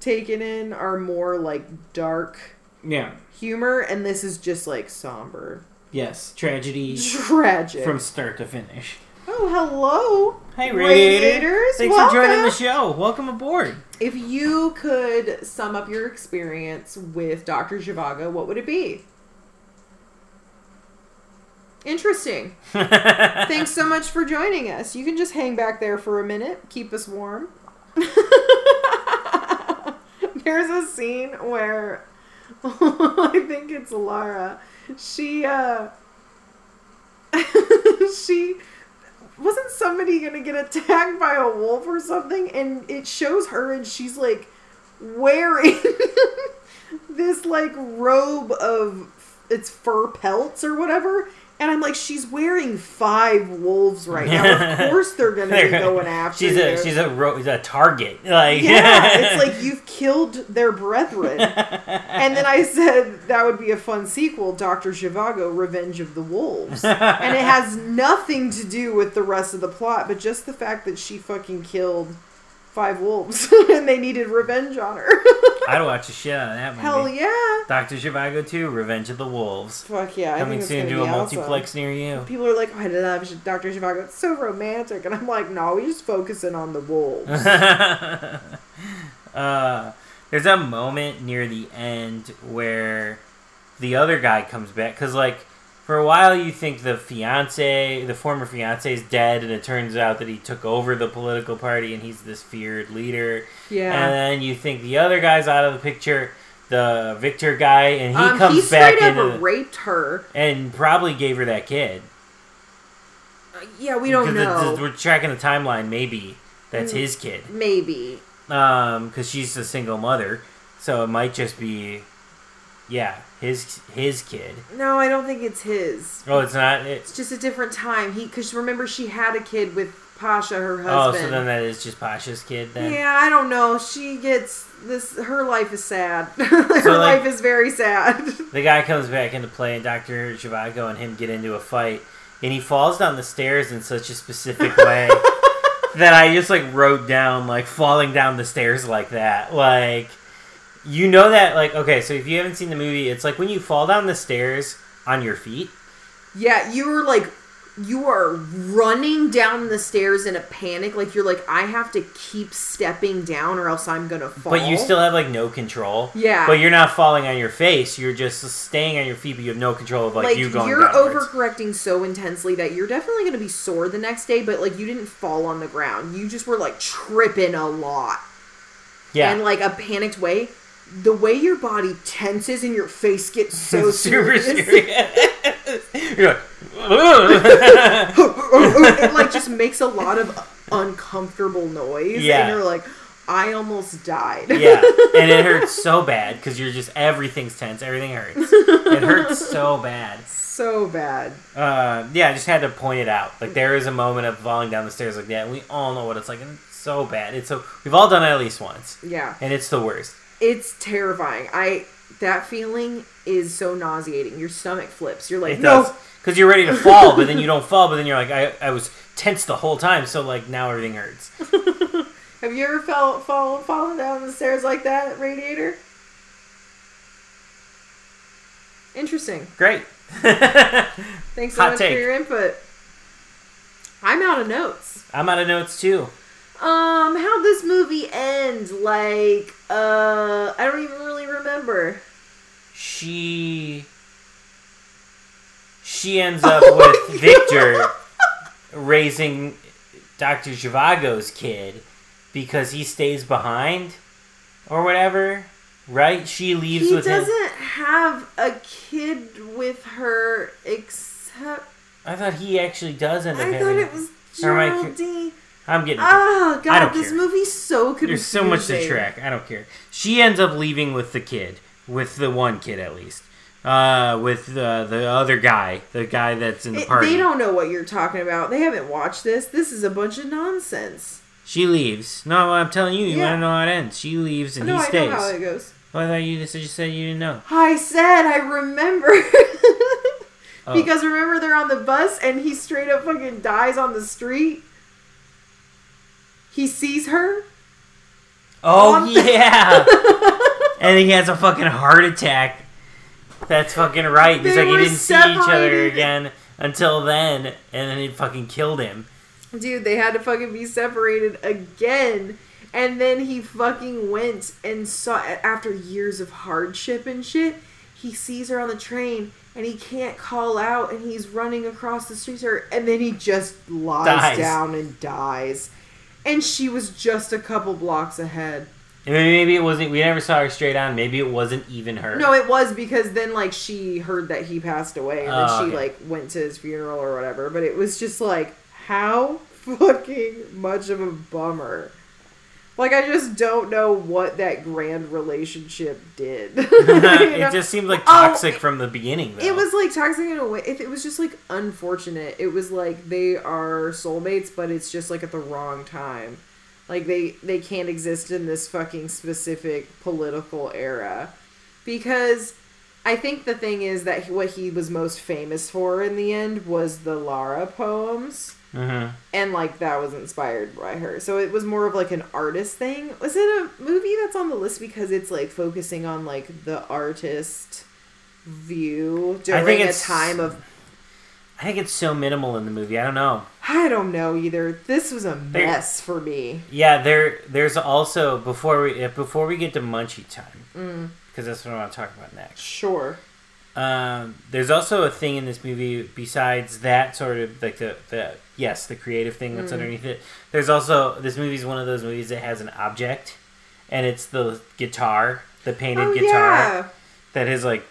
taken in are more like dark yeah, humor, and this is just like somber, yes. Tragedy tragic. from start to finish. Oh, hello, Hey, Radiators. Radiators! Thanks Welcome. for joining the show. Welcome aboard. If you could sum up your experience with Dr. Zhivago, what would it be? Interesting. Thanks so much for joining us. You can just hang back there for a minute, keep us warm. There's a scene where I think it's Lara. She uh she wasn't somebody gonna get attacked by a wolf or something? And it shows her and she's like wearing this like robe of it's fur pelts or whatever and i'm like she's wearing five wolves right now of course they're gonna be going after her. she's you a she's a ro- a target. Like yeah it's like you've killed their brethren and then I said that would be a fun sequel, Dr. Zhivago, Revenge of the Wolves. and it has nothing to do with the rest of the plot, but just the fact that she fucking killed five wolves and they needed revenge on her. I'd watch the shit out of that movie. Hell yeah. Doctor Zhivago 2, Revenge of the Wolves. Fuck yeah. I Coming think soon to a awesome. multiplex near you. People are like, oh, I love Dr. Zhivago. It's so romantic. And I'm like, no, we're just focusing on the wolves. uh, there's a moment near the end where the other guy comes back because like for a while you think the fiance, the former fiance, is dead, and it turns out that he took over the political party and he's this feared leader. Yeah. And then you think the other guy's out of the picture, the Victor guy, and he um, comes he back up raped her. and probably gave her that kid. Uh, yeah, we don't Because it- know. we're tracking the timeline. Maybe that's Mm. his kid. Maybe. Um, because she's a single mother, so it might just be, yeah, his his kid. No, I don't think it's his. Oh, it's not. It, It's just a different time. He, because remember, she had a kid with Pasha, her husband. oh, so then that is just Pasha's kid then. Yeah, I don't know. She gets this. Her life is sad. her like- life is very sad. The guy comes back into play, and Doctor Zhivago and him get into a fight, and he falls down the stairs in such a specific way that I just like wrote down like falling down the stairs like that, like. You know that, like, okay, so if you haven't seen the movie, it's like when you fall down the stairs on your feet. yeah, you were like, you are running down the stairs in a panic. Like you're like, I have to keep stepping down, or else I'm gonna fall. But you still have like no control. Yeah. But you're not falling on your face. You're just staying on your feet, but you have no control of like, like you going you're downwards. overcorrecting so intensely that you're definitely going to be sore the next day but like you didn't fall on the ground you just were like tripping a lot yeah. and like a panicked way the way your body tenses and your face gets so super serious, serious. you're like, it like just makes a lot of uncomfortable noise Yeah. and you're like i almost died yeah, and it hurts so bad because you're just everything's tense. Everything hurts. It hurts so bad. so bad Uh, yeah, I just had to point it out. Like there is a moment of falling down the stairs like that, and we all know what it's like, and it's so bad. It's so we've all done it at least once, yeah and it's the worst. It's terrifying i that feeling is so nauseating your stomach flips you're like It no because you're ready to fall, but then you don't fall. But then you're like, I, I was tense the whole time, so like now everything hurts. Have you ever fell, fall, fallen down the stairs like that, radiator? Interesting. Great. Thanks so Hot much take. for your input. I'm out of notes. I'm out of notes too. Um, how'd this movie ends Like, uh, I don't even really remember. She she ends up with Victor raising Dr. Zhivago's kid because he stays behind or whatever. Right? She leaves He with him. doesn't have a kid with her except. I thought he actually does end up I having thought it was Geraldine. I'm getting Oh, God, this care. movie's so confusing. There's so much to track. I don't care. She ends up leaving with the kid, with the one kid at least, uh, with the the other guy, the guy that's in the It- party. they don't know what you're talking about. They haven't watched this. This is a bunch of nonsense. She leaves. No, I'm telling you, you Yeah. want to know how it ends. She leaves and no, he stays. I know how it goes. Well, I thought you just, you said you didn't know. I said I remember. Oh. Because remember they're on the bus and he straight up fucking dies on the street. He sees her. Oh yeah, and he has a fucking heart attack. That's fucking right. He's They like he didn't see each other again until then, and then he fucking killed him. Dude, they had to fucking be separated again. And then he fucking went and saw after years of hardship and shit, he sees her on the train and he can't call out and he's running across the street to her and then he just lies Dies. down and dies. And she was just a couple blocks ahead. And maybe it wasn't. We never saw her straight on. Maybe it wasn't even her. No, it was because then like she heard that he passed away and then Oh, she okay. like went to his funeral or whatever. But it was just like how fucking much of a bummer. Like I just don't know what that grand relationship did. You know? it just seemed like Oh, toxic from the beginning. Though. It was like toxic in a way. It, it was just like unfortunate. It was like they are soulmates, but it's just like at the wrong time. Like they they can't exist in this fucking specific political era, because I think the thing is that what he was most famous for in the end was the Lara poems, Mhm. and like that was inspired by her. So it was more of like an artist thing. Was it a movie that's on the list because it's like focusing on like the artist view during a it's- time of I think it's so minimal in the movie. I don't know. I don't know either. This was a mess for me. Yeah, there. There's also before we if- before we get to Munchie time Mm, because that's what I want to talk about next. sure. Um, there's also a thing in this movie besides that sort of like the, the yes the creative thing that's Mm. underneath it. There's also this movie's one of those movies that has an object, and it's the guitar, the painted Oh guitar yeah. that his like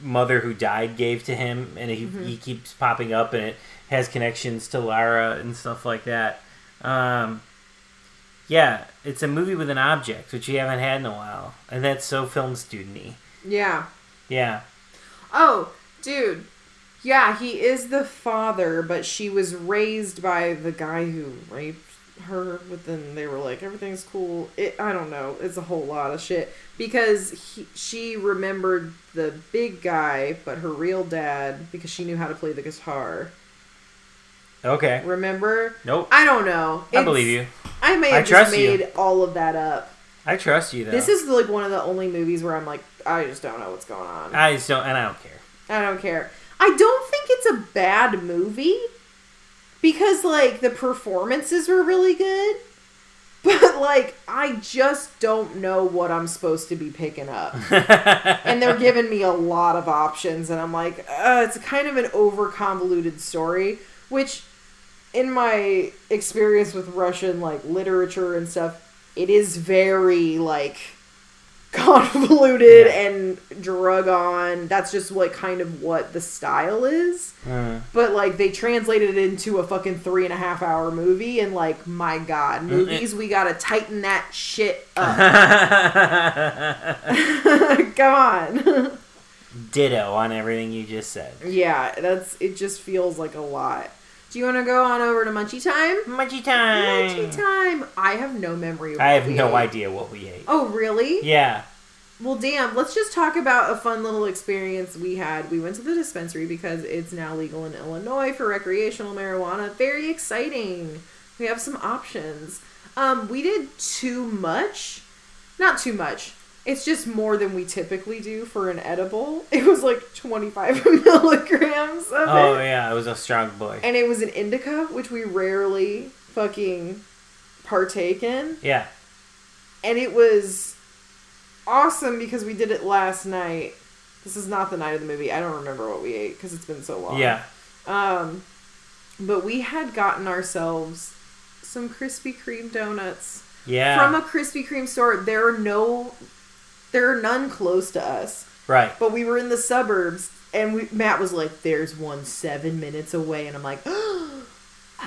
mother who died gave to him, and he Mhm. he keeps popping up, and it has connections to Lara and stuff like that. Um, yeah, it's a movie with an object, which you haven't had in a while, and that's so film studenty. Yeah. Yeah. Oh, dude. Yeah, he is the father, but she was raised by the guy who raped her. But then they were like, everything's cool. It, I don't know. It's a whole lot of shit because he, she remembered the big guy, but her real dad because she knew how to play the guitar. Okay. Remember? Nope. I don't know. I believe you. I may I have just trust you. made all of that up. I trust you though. This is like one of the only movies where I'm like, I just don't know what's going on. I just don't, and I don't care. I don't care. I don't think it's a bad movie because like the performances were really good. But like I just don't know what I'm supposed to be picking up. and they're giving me a lot of options and I'm like, uh, it's kind of an over convoluted story, which in my experience with Russian like literature and stuff, it is very like convoluted Yeah. and drug on. That's just like kind of what the style is. Mm. But like they translated it into a fucking three and a half hour movie, and like my god, Mm, movies we gotta tighten that shit up. Come on. Ditto on everything you just said. yeah, that's it. Just feels like a lot. Do you want to go on over to Munchie time? Munchie time. Munchie time. I have no memory. Of I have no ate. idea what we ate. Oh really? Yeah. Well, damn. Let's just talk about a fun little experience we had. We went to the dispensary because it's now legal in Illinois for recreational marijuana. Very exciting. We have some options. Um, we did too much. Not too much. It's just more than we typically do for an edible. It was like 25 milligrams of Oh it. yeah, it was a strong boy. And it was an indica, which we rarely fucking partake in Yeah. and it was awesome because we did it last night. This is not the night of the movie. I don't remember what we ate because it's been so long. Yeah. Um, but we had gotten ourselves some Krispy Kreme donuts Yeah. from a Krispy Kreme store. There are no, there are none close to us. right. But we were in the suburbs, and we, Matt was like, "There's one seven minutes away," and I'm like, oh,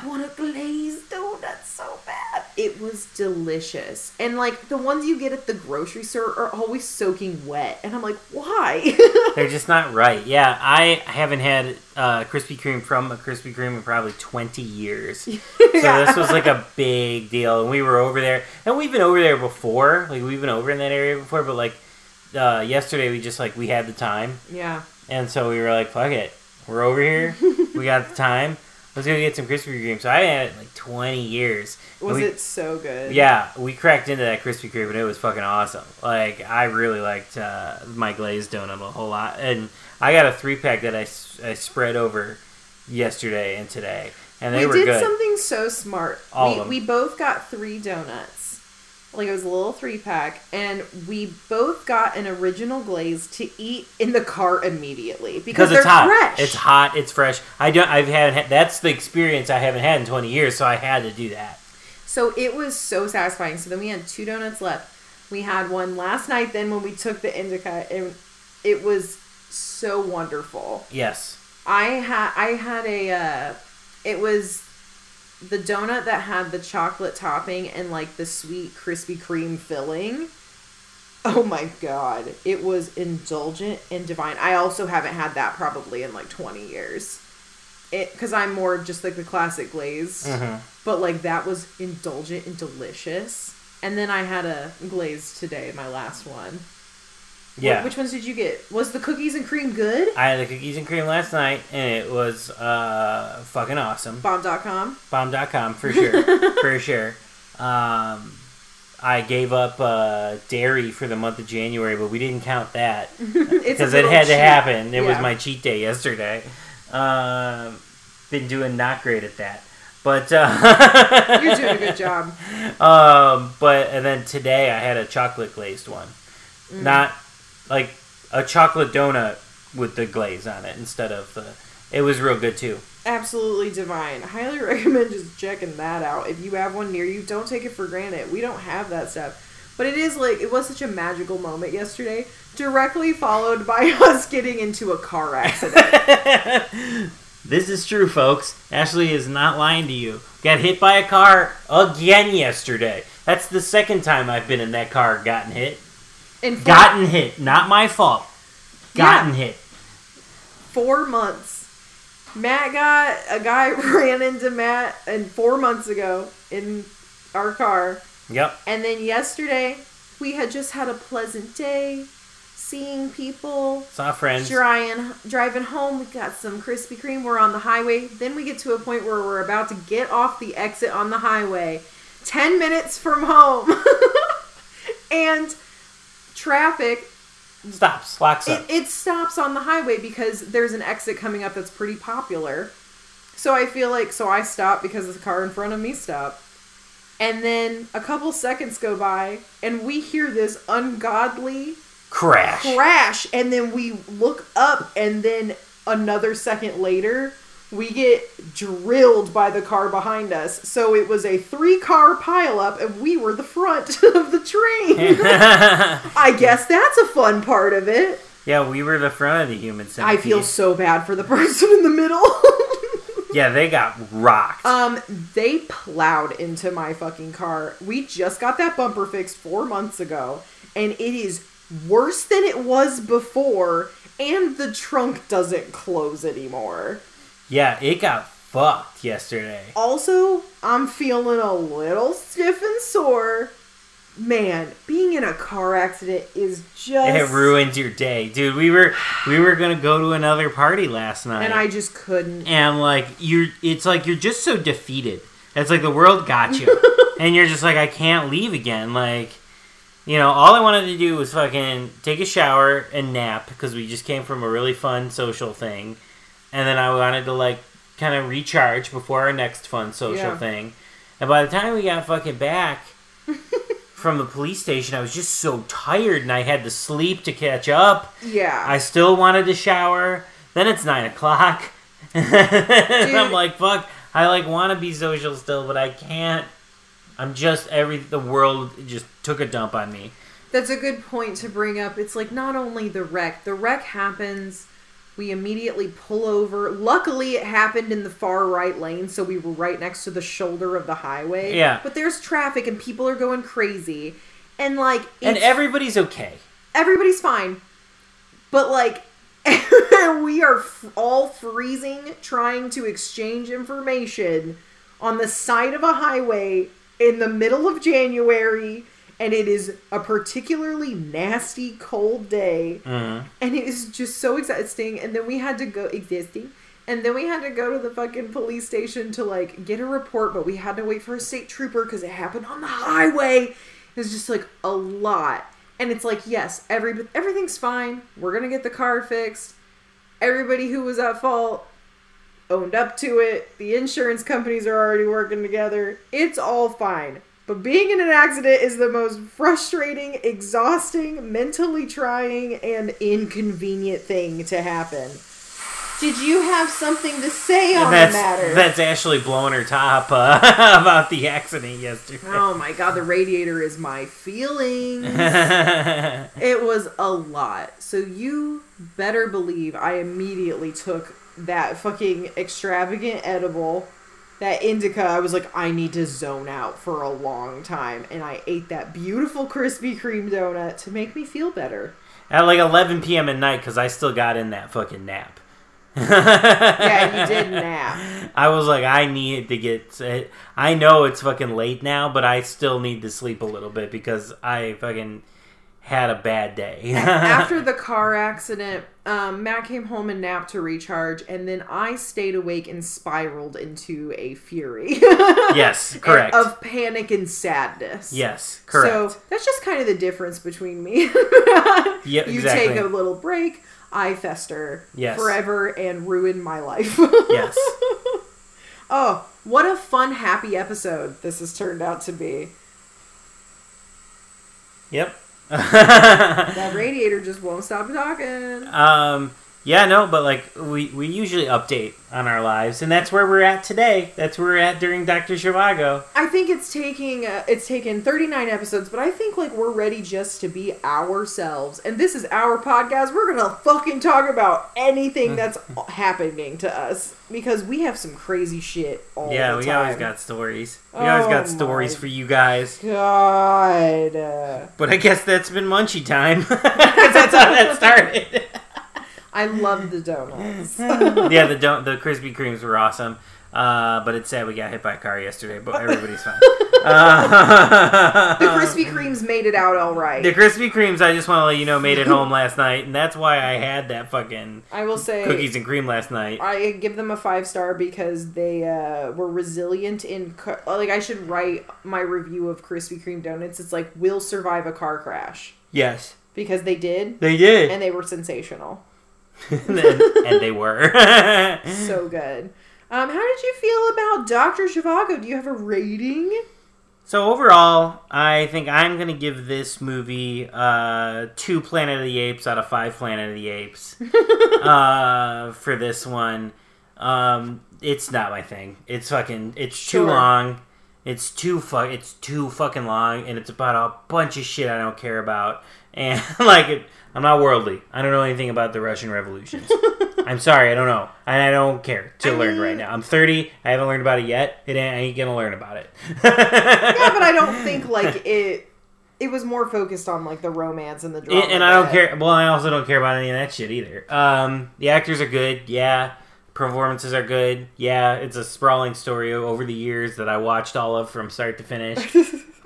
"I want a glazed donut so bad." It was delicious, and like the ones you get at the grocery store are always soaking wet, and I'm like, "Why?" They're just not right. Yeah, I haven't had uh, Krispy Kreme from a Krispy Kreme in probably 20 years. So this was like a big deal, and we were over there, and we've been over there before. Like we've been over in that area before, but like uh, yesterday, we just like we had the time, yeah. and so we were like, "Fuck it, we're over here. we got the time. Let's go get some Krispy Kreme." So I haven't had it in like 20 years. Was we- it so good? Yeah, we cracked into that Krispy Kreme, and it was fucking awesome. Like I really liked uh, my glazed donut a whole lot, and I got a three pack that I, I spread over yesterday and today, and they we were did good. something so smart. All we, we both got three donuts. Like it was a little three pack, and we both got an original glaze to eat in the car immediately because it's hot. fresh. It's hot. It's fresh. I don't. I've haven't. Had, that's the experience I haven't had in twenty years. So I had to do that. So it was so satisfying. So then we had two donuts left. We had one last night. Then when we took the indica, and it was so wonderful. Yes. I had I had a uh, it was the donut that had the chocolate topping and like the sweet Krispy Kreme filling. Oh my god, it was indulgent and divine. I also haven't had that probably in like 20 years. It cuz I'm more just like the classic glaze, Mhm. but like that was indulgent and delicious. And then I had a glaze today, my last one. Yeah. which ones did you get? Was the cookies and cream good? I had the cookies and cream last night, and it was uh, fucking awesome. Bomb.com. Bomb.com for sure. for sure. Um, I gave up uh, dairy for the month of January, but we didn't count that because it had to happen. It was my cheat day yesterday. Um, been doing not great at that, but uh, You're doing a good job. Um, but and then today I had a chocolate glazed one, Mm. not like a chocolate donut with the glaze on it instead of the. It was real good too. Absolutely divine. Highly recommend just checking that out. If you have one near you, don't take it for granted. We don't have that stuff. But it is like it was such a magical moment yesterday, directly followed by us getting into a car accident. this is true, folks. Ashley is not lying to you. Got hit by a car again yesterday. That's the second time I've been in that car, gotten hit. In Gotten hit, not my fault. Gotten Yeah. hit. four months, Matt got a guy ran into Matt and four months ago in our car. Yep. And then yesterday, we had just had a pleasant day, seeing people, Saw friends. driving, driving home. We got some Krispy Kreme. We're on the highway. Then we get to a point where we're about to get off the exit on the highway, 10 minutes from home. and traffic, Stops. Locks it, it stops on the highway because there's an exit coming up that's pretty popular. So I feel like, so I stop because the car in front of me stopped. And then a couple seconds go by, and we hear this ungodly Crash. crash and then we look up and then another second later we get drilled by the car behind us. So it was a three car pileup and we were the front of the train. I guess that's a fun part of it. Yeah, we were the front of the human i feel so bad for the person in the middle. Yeah, they got rocked. um they plowed into my fucking car. We just got that bumper fixed four months ago and it is worse than it was before and the trunk doesn't close anymore yeah, it got fucked yesterday. also i'm feeling a little stiff and sore man being in a car accident is just It ruined your day, dude. We were we were gonna go to another party last night, and i just couldn't and like you're, it's like you're just so defeated. It's like the world got you, and you're just like I can't leave again. Like, you know, all I wanted to do was fucking take a shower and nap because we just came from a really fun social thing, and then I wanted to like kind of recharge before our next fun social Yeah. thing. And by the time we got fucking back from the police station, I was just so tired, and I had to sleep to catch up. yeah I still wanted to shower. Then it's nine o'clock. and I'm like, fuck. I like want to be social still, but I can't. I'm just every the world just took a dump on me. That's a good point to bring up. It's like not only the wreck, the wreck happens, we immediately pull over. Luckily, it happened in the far right lane, so we were right next to the shoulder of the highway. Yeah. But there's traffic and people are going crazy. And like, And everybody's okay. everybody's fine. But like, we are f- all freezing trying to exchange information on the side of a highway in the middle of January, and it is a particularly nasty cold day, Mhm. and it is just so exhausting. And then we had to go existing. And then we had to go to the fucking police station to like get a report, but we had to wait for a state trooper because it happened on the highway. It was just like a lot. And it's like, yes, every everything's fine. We're gonna get the car fixed. Everybody who was at fault owned up to it. The insurance companies are already working together. It's all fine. But being in an accident is the most frustrating, exhausting, mentally trying, and inconvenient thing to happen. Did you have something to say on the matter? that's Ashley blowing her top uh, about the accident yesterday. oh my god, the radiator is my feelings. It was a lot. So you better believe I immediately took that fucking extravagant edible, that indica. I was like, I need to zone out for a long time. And I ate that beautiful Krispy Kreme donut to make me feel better. At like 11 p.m. at night, because I still got in that fucking nap. Yeah, you did nap. I was like, I need to get. Eh, I know it's fucking late now, but I still need to sleep a little bit because I fucking had a bad day. After the car accident, um, Matt came home and napped to recharge, and then I stayed awake and spiraled into a fury. yes, correct. Of panic and sadness. yes, correct. So that's just kind of the difference between me. Yeah, you exactly. take a little break, I fester Yes. forever and ruin my life. yes. oh, what a fun, happy episode this has turned out to be. Yep. That radiator just won't stop talking. um. Yeah, no, but like we we usually update on our lives, and that's where we're at today. That's where we're at during Doctor Zhivago. I think it's taking uh, it's taken 39 episodes, but I think like we're ready just to be ourselves. And this is our podcast. We're going to fucking talk about anything that's happening to us because we have some crazy shit all yeah, the we time. always got stories. We always Oh got stories for you guys. God. But I guess that's been Munchie time. 'Cause that's how that started. I love the donuts. yeah, the don't the Krispy Kremes were awesome. Uh, but it's sad we got hit by a car yesterday, but everybody's fine. Uh, the Krispy Kremes made it out all right. The Krispy Kremes, I just want to let you know, made it home last night, and that's why I had that fucking I will say cookies and cream last night. I give them a five star because they uh, were resilient in like I should write my review of Krispy Kreme donuts. It's like will survive a car crash Yes, because they did they did, and they were sensational, and, and they were. so good. Um, how did you feel about Doctor Zhivago? Do you have a rating? So overall, I think I'm gonna give this movie uh, two Planet of the Apes out of five Planet of the Apes uh, for this one. Um, it's not my thing. It's fucking. It's too Sure. long. It's too fu- It's too fucking long, and it's about a bunch of shit I don't care about. And like, it, I'm not worldly. I don't know anything about the Russian revolutions. I'm sorry, I don't know, and I don't care to I learn mean- right now. I'm 30. I haven't learned about it yet. It ain't, I ain't gonna learn about it. Yeah, but I don't think like it. It was more focused on like the romance and the drama. and, and I don't care. Well, I also don't care about any of that shit either. Um, the actors are good. Yeah, performances are good. Yeah, it's a sprawling story over the years that I watched all of from start to finish.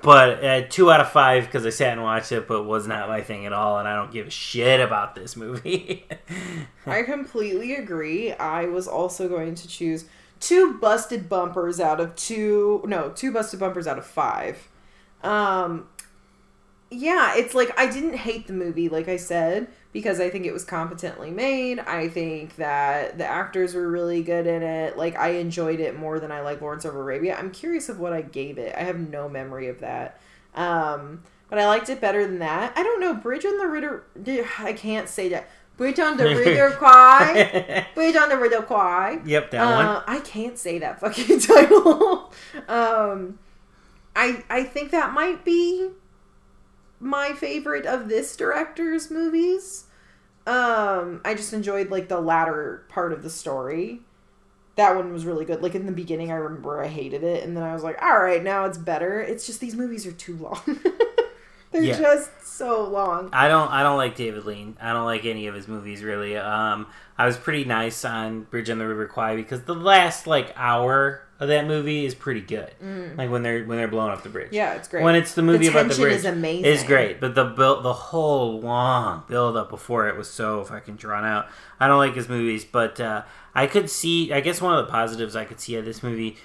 But uh, two out of five because I sat and watched it, but was not my thing at all, and I don't give a shit about this movie. I completely agree. I was also going to choose two busted bumpers out of two no, two busted bumpers out of 5. Um yeah, it's like I didn't hate the movie like I said because I think it was competently made. I think that the actors were really good in it. Like I enjoyed it more than I like Lawrence of Arabia. I'm curious of what I gave it. I have no memory of that. Um but I liked it better than that. I don't know. Bridge on the Ritter. I can't say that. Bridge on the Ritter Quai. Bridge on the Ritter Quai. yep, that one. Uh, I can't say that fucking title. um, I I think that might be my favorite of this director's movies. Um, I just enjoyed like the latter part of the story. That one was really good. Like in the beginning, I remember I hated it, and then I was like, "All right, now it's better." It's just these movies are too long. They're Yeah. just so long. I don't I don't like David Lean. I don't like any of his movies really. Um I was pretty nice on Bridge on the River Kwai because the last like hour of that movie is pretty good. Like when they're when they're blowing up the bridge. Mm. Yeah, it's great. When it's the movie about the bridge is amazing. is great, but the build the whole long build up before it was so fucking drawn out. I don't like his movies, but uh, I could see. I guess one of the positives I could see of this movie,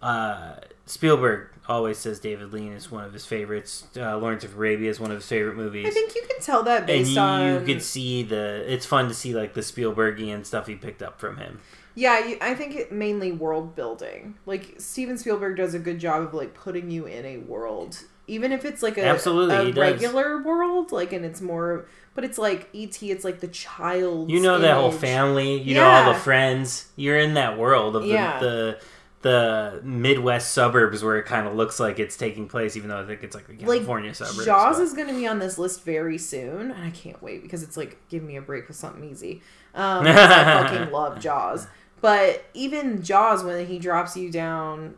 uh, Spielberg always says David Lean is one of his favorites. Uh, Lawrence of Arabia is one of his favorite movies. I think you can tell that and based you, on could see the. It's fun to see like the Spielbergian stuff he picked up from him. Yeah, I think it mainly world building. Like Steven Spielberg does a good job of like putting you in a world, even if it's like a Absolutely, a regular world. Like, and it's more, but it's like ET. It's like the child. You know that whole family. You know all the friends. You're in that world of the Yeah. the, the Midwest suburbs where it kind of looks like it's taking place, even though I think it's like the Like California suburbs. Jaws but- is going to be on this list very soon, and I can't wait because it's like give me a break with something easy. Um, I fucking love Jaws, but even Jaws when he drops you down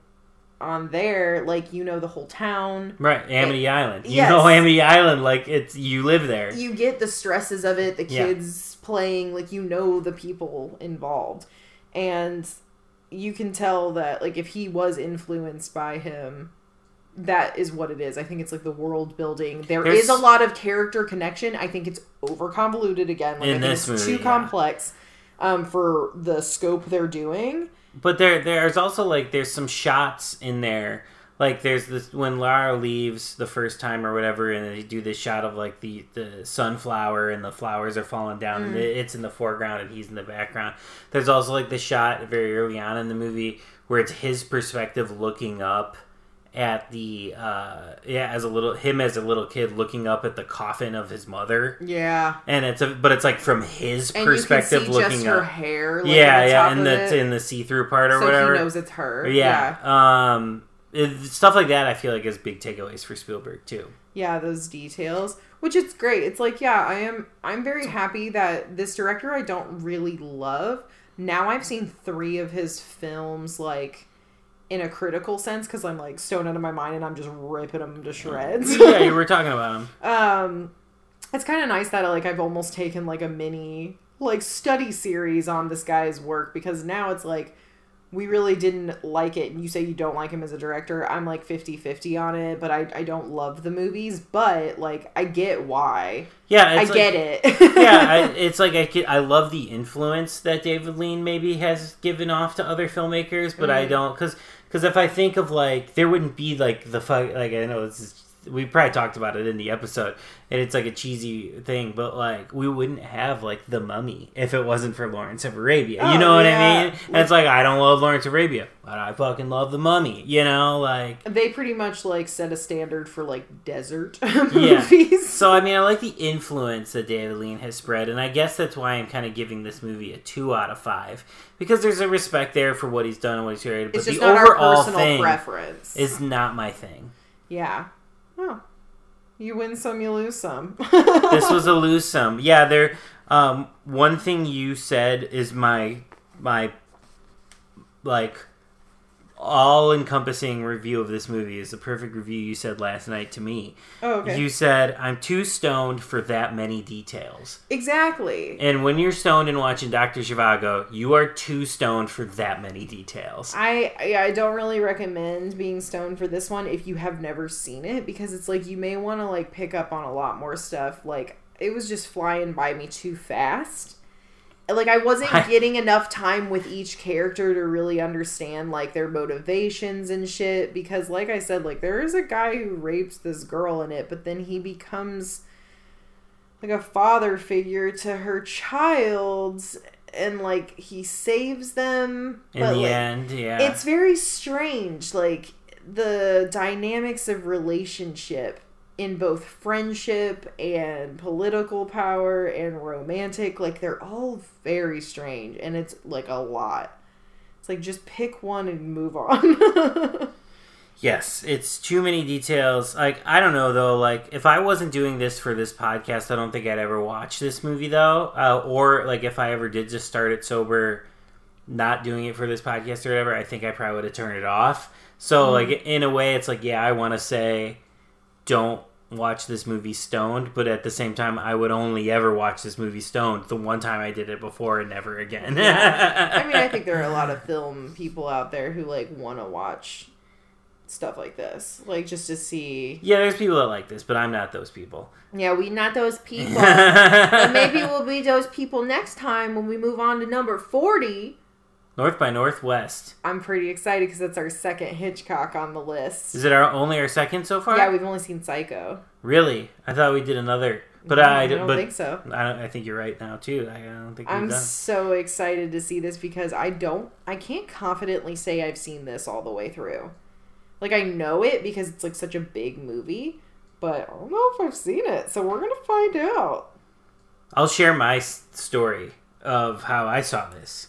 on there, like you know the whole town. right Amity Island. You Yes. know Amity Island, like it's you live there. you get the stresses of it the Yeah. kids playing like you know the people involved and you can tell that like if he was influenced by him that is what it is i think it's like the world building There is There's- a lot of character connection i think it's over convoluted again like In i think this it's movie, too yeah. complex um, for the scope they're doing But there there's also like there's some shots in there. Like there's this when Lara leaves the first time or whatever, and they do this shot of like the the sunflower and the flowers are falling down, and Mm. it's in the foreground and he's in the background. There's also like the shot very early on in the movie where it's his perspective looking up, at the uh yeah as a little him as a little kid looking up at the coffin of his mother Yeah. and it's a but it's like from his And perspective you can see looking just her up hair. Like, yeah the yeah in the it, in the see-through part or so whatever he knows it's her. yeah, yeah. um it, stuff like that i feel like is big takeaways for spielberg too Yeah, those details, which it's great. It's like, yeah, I am I'm very happy that this director I don't really love. Now I've seen 3 of his films like in a critical sense cuz I'm like stoned out of my mind and I'm just ripping them to shreds. yeah you were talking about him um it's kind of nice that like I've almost taken like a mini like study series on this guy's work because now it's like we really didn't like it. And you say you don't like him as a director. I'm like 50-50 on it but i, I don't love the movies but like i get why. Yeah i like- get it. Yeah, I, it's like I, could, I love the influence that David Lean maybe has given off to other filmmakers, but I Mhm. don't because because if I think of like there wouldn't be like the fuck like I know this is we probably talked about it in the episode and it's like a cheesy thing, but like we wouldn't have like the Mummy if it wasn't for Lawrence of Arabia. you Oh, know what I mean? And it's like I don't love Lawrence of Arabia, but I fucking love the Mummy. You know, like they pretty much like set a standard for like desert Yeah. movies So I mean, I like the influence that David Lean has spread, and I guess that's why I'm kind of giving this movie a two out of five because there's a respect there for what he's done and what he's created. But it's just the not our overall personal thing preference is not my thing. yeah well you win some you lose some This was a lose some. Yeah, there. Um, one thing you said is my my like all encompassing review of this movie is the perfect review you said last night to me. oh, okay You said I'm too stoned for that many details. exactly And when you're stoned and watching Doctor Zhivago, you are too stoned for that many details. I I I don't really recommend being stoned for this one if you have never seen it because it's like you may want to like pick up on a lot more stuff. Like it was just flying by me too fast. Like I wasn't getting enough time with each character to really understand like their motivations and shit because like I said like there is a guy who rapes this girl in it but then he becomes like a father figure to her child and like he saves them In but, the like, end, yeah. it's very strange like the dynamics of relationship in both friendship and political power and romantic like they're all very strange and it's like a lot it's like just pick one and move on yes, it's too many details. Like I don't know though. Like if I wasn't doing this for this podcast, I don't think I'd ever watch this movie though. Uh, or like if I ever did just start it sober, not doing it for this podcast or whatever, I think I probably would have turned it off. So like in a way, it's like yeah, I want to say, don't watch this movie stoned, but at the same time, I would only ever watch this movie stoned the one time I did it before and never again. i mean i think there are a lot of film people out there who like want to watch stuff like this like just to see yeah, there's people that like this, but I'm not those people. yeah we not those people but maybe we'll be those people next time when we move on to number 40 North by Northwest. I'm pretty excited because it's our second Hitchcock on the list. Is it our only our second so far? Yeah, we've only seen Psycho. really? I thought we did another, but No, I, I don't but think so. I, don't, I think you're right now too. I don't think I'm done. so excited to see this because I don't, I can't confidently say I've seen this all the way through. Like I know it because it's like such a big movie, but I don't know if I've seen it. So we're gonna find out. I'll share my story of how I saw this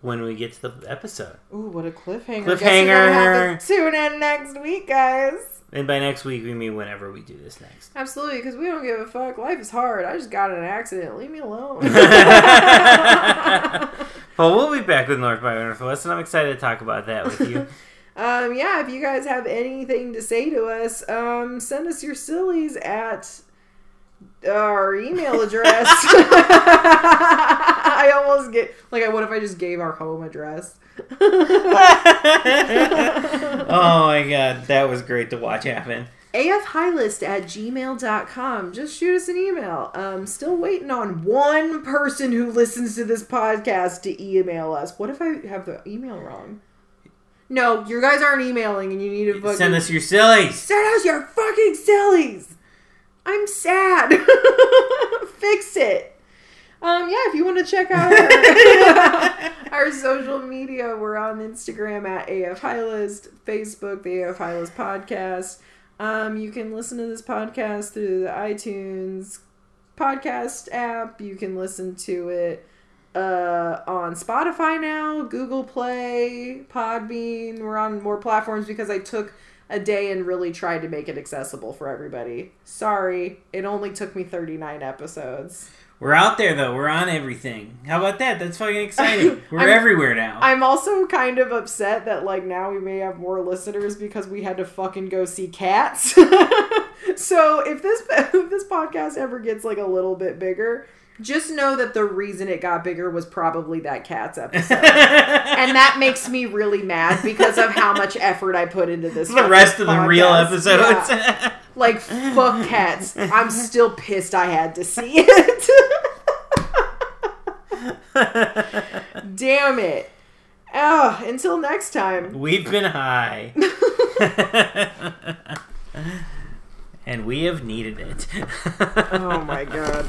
when we get to the episode. Ooh, what a cliffhanger! Guess you're have to tune in next week, guys. And by next week, we mean whenever we do this next. Absolutely, because we don't give a fuck. Life is hard. I just got in an accident. Leave me alone. well, we'll be back with North by Northwest, and I'm excited to talk about that with you. Um, yeah, if you guys have anything to say to us, um, send us your sillies at our email address. I almost get like, what if I just gave our home address? oh my god, that was great to watch happen. afhighlist at gmail.com. Just shoot us an email. Um, still waiting on one person who listens to this podcast to email us. What if I have the email wrong? No, you guys aren't emailing and you need to fucking Send us your sillies. Send us your fucking sillies. I'm sad. Fix it. Um, yeah, if you want to check out our, our social media, we're on Instagram at AF Highlist, Facebook, the AF Highlist Podcast. Um, you can listen to this podcast through the iTunes podcast app. You can listen to it uh, on Spotify now, Google Play, Podbean. We're on more platforms because I took a day and really tried to make it accessible for everybody. Sorry, it only took me 39 episodes. We're out there though. We're on everything. How about that? That's fucking exciting. We're I'm- everywhere now. I'm also kind of upset that like now we may have more listeners because we had to fucking go see cats. so if this if this podcast ever gets like a little bit bigger, just know that the reason it got bigger was probably that cats episode. and that makes me really mad because of how much effort I put into this. the rest of the real episodes. Yeah. Like fuck cats. I'm still pissed I had to see it. Damn it. Oh, until next time. We've been high. and we have needed it. Oh my god.